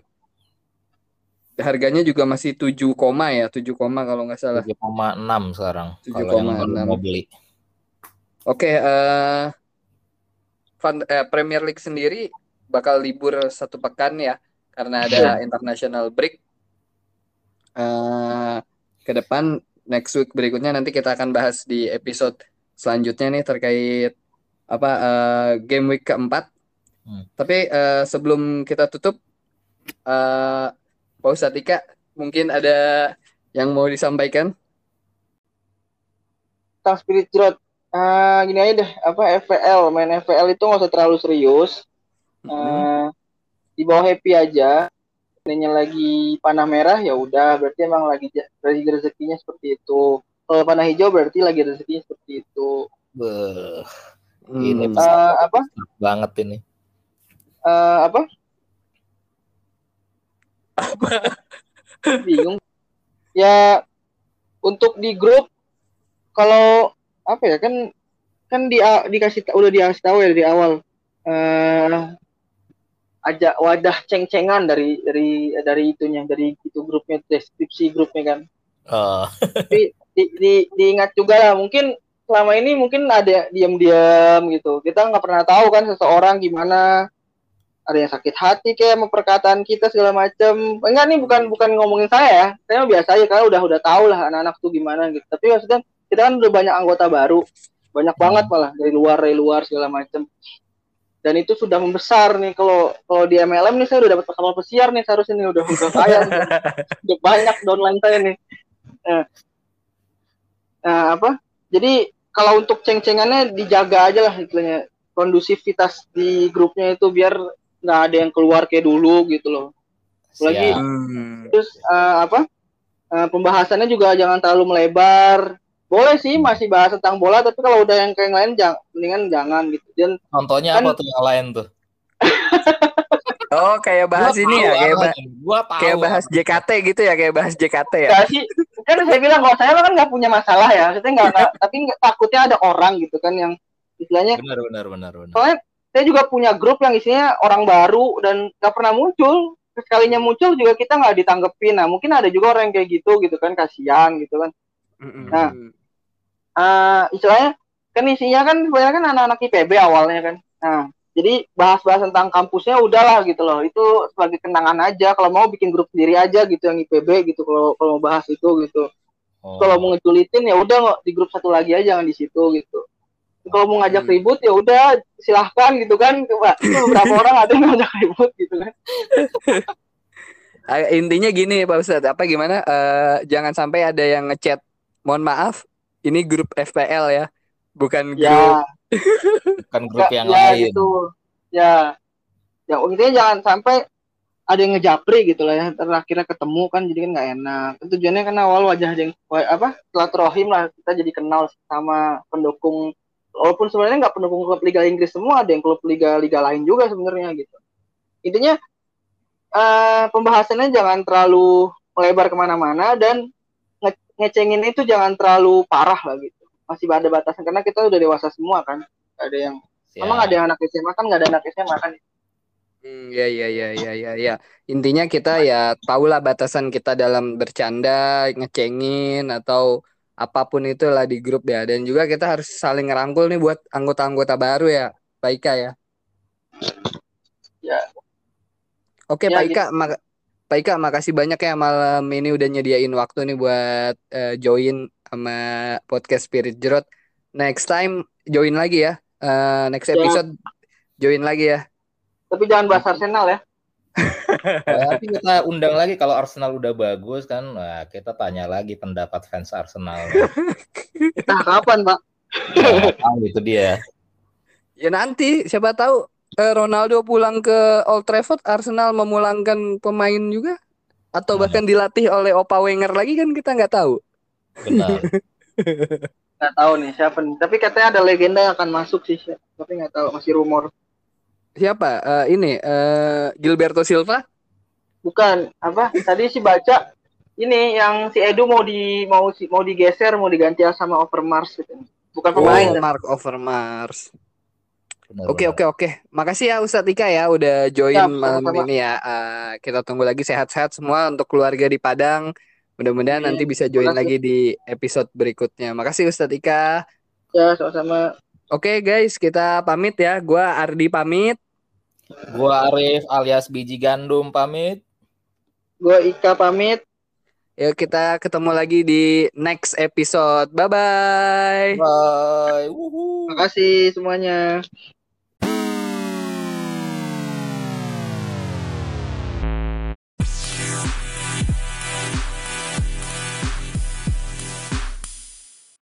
Harganya juga masih 7 koma ya, 7 koma kalau nggak salah. 7,6 sekarang kalau yang 7,6. baru mau beli. Oke, eh eh, Premier League sendiri bakal libur satu pekan ya karena ada international break. Eh ke depan next week berikutnya nanti kita akan bahas di episode selanjutnya nih terkait apa eh, game week keempat. Hmm. Tapi eh, sebelum kita tutup, eh Pak Ustadz Ika mungkin ada yang mau disampaikan? Tentang Spirit Road. Ah, gini aja deh, apa FPL, main FPL itu nggak usah terlalu serius. Hmm. Eh, di bawah happy aja. Ini lagi panah merah ya udah, berarti emang lagi lagi rezekinya seperti itu. Kalau panah hijau berarti lagi rezekinya seperti itu. Beuh, Hmm. Ini Eh, apa? banget ini. Eh, apa? Bingung. Ya untuk di grup kalau apa ya kan kan di dikasih udah dikasih tahu ya dari awal eh ajak wadah ceng-cengan dari dari dari itunya dari itu grupnya deskripsi grupnya kan. Eh, tapi di, di, diingat juga lah mungkin selama ini mungkin ada diam-diam gitu. Kita nggak pernah tahu kan seseorang gimana ada yang sakit hati kayak sama perkataan kita segala macam enggak nih bukan bukan ngomongin saya ya. Saya biasa aja karena udah udah tahu lah anak-anak tuh gimana gitu. Tapi maksudnya kita kan udah banyak anggota baru. Banyak banget malah dari luar dari luar segala macam dan itu sudah membesar nih kalau kalau di MLM nih saya udah dapat kapal pesiar nih seharusnya nih udah udah kaya udah banyak downline saya nih. Nah, nah apa? Jadi kalau untuk ceng-cengannya dijaga aja lah istilahnya. Kondusivitas di grupnya itu biar nggak ada yang keluar kayak dulu gitu loh. Lagi Hmm. terus eh, apa? Eh, pembahasannya juga jangan terlalu melebar boleh sih masih bahas tentang bola tapi kalau udah yang kayak lain jangan mendingan jangan gitu dan Contohnya Kan- apa tuh yang lain tuh? Oh, kayak bahas Gua ini ya, kayak, apa ba- nih, gua tahu. kayak bahas JKT gitu ya, kayak bahas JKT ya. sih kan saya bilang kalau saya kan nggak punya masalah ya maksudnya nggak tapi nggak takutnya ada orang gitu kan yang istilahnya Benar benar benar benar. soalnya saya juga punya grup yang isinya orang baru dan nggak pernah muncul sekalinya muncul juga kita nggak ditanggepin nah mungkin ada juga orang yang kayak gitu gitu kan kasihan gitu kan. Nah. Eh istilahnya kan isinya kan sebenarnya kan anak-anak IPB awalnya kan. Nah, jadi bahas-bahas tentang kampusnya udahlah gitu loh. Itu sebagai kenangan aja. Kalau mau bikin grup sendiri aja gitu yang IPB gitu kalau kalau mau bahas itu gitu. Oh. Kalau mau ngejulitin ya udah nggak di grup satu lagi aja jangan di situ gitu. Kalau mau ngajak Hmm. ribut ya udah silahkan gitu kan. Coba beberapa orang ada yang ngajak ribut gitu kan. Intinya gini Pak Ustadz, apa gimana? Eh, jangan sampai ada yang ngechat. Mohon maaf, ini grup FPL ya, bukan grup. Ya, bukan grup ya, yang ya lain. gitu. Ya. Ya intinya jangan sampai ada yang ngejapri gitu lah ya ntar akhirnya ketemu kan jadi kan nggak enak Kan tujuannya kan awal wajah ada yang apa silaturahim lah kita jadi kenal sama pendukung walaupun sebenarnya nggak pendukung klub Liga Inggris semua ada yang klub Liga Liga lain juga sebenarnya gitu intinya eh pembahasannya jangan terlalu melebar ke mana-mana dan ngecengin itu jangan terlalu parah lah gitu masih ada batasan karena kita udah dewasa semua kan Nggak ada yang Siap. emang ada yang anak SMA kan nggak ada anak SMA kan Hmm, ya, ya, ya, ya, ya, ya. Intinya kita ya tahulah batasan kita dalam bercanda, ngecengin atau apa pun itulah di grup ya. Dan juga kita harus saling ngerangkul nih buat anggota-anggota baru ya, Pak Ika ya. Ya. Oke, Ya, Pak Ika, mak- Pak Ika, makasih banyak ya malam ini udah nyediain waktu nih buat eh, join sama podcast Spirit Jerot. Next time join lagi ya. Eh, next Ya. episode join lagi ya. tapi jangan bahas Arsenal ya Nanti kita undang lagi kalau Arsenal udah bagus kan, nah kita tanya lagi pendapat fans Arsenal. nah kapan pak Nah, itu dia. Ya nanti siapa tahu eh, Ronaldo pulang ke Old Trafford, Arsenal memulangkan pemain juga atau Hmm. bahkan dilatih oleh Opa Wenger lagi kan kita nggak tahu. Benar. nggak tahu nih siapa nih tapi katanya ada legenda yang akan masuk sih tapi nggak tahu masih rumor Siapa? Eh, ini eh, Gilberto Silva? bukan apa tadi sih baca ini yang si Edu mau di mau si- mau digeser mau diganti sama Overmars gitu bukan Oh, pemain Mark Overmars. Oke oke oke. Makasih ya Ustadz Ika ya udah join Siap, malam sama-sama. ini ya. Eh, kita tunggu lagi sehat-sehat semua untuk keluarga di Padang. Mudah-mudahan nanti bisa join Terima kasih. lagi di episode berikutnya. Makasih Ustadz Ika. ya sama-sama Oke guys, kita pamit ya. Gua Ardi pamit. Gua Arif alias biji gandum pamit. gue Ika pamit Yuk kita ketemu lagi di next episode. Bye bye. Bye. Wuhu. makasih semuanya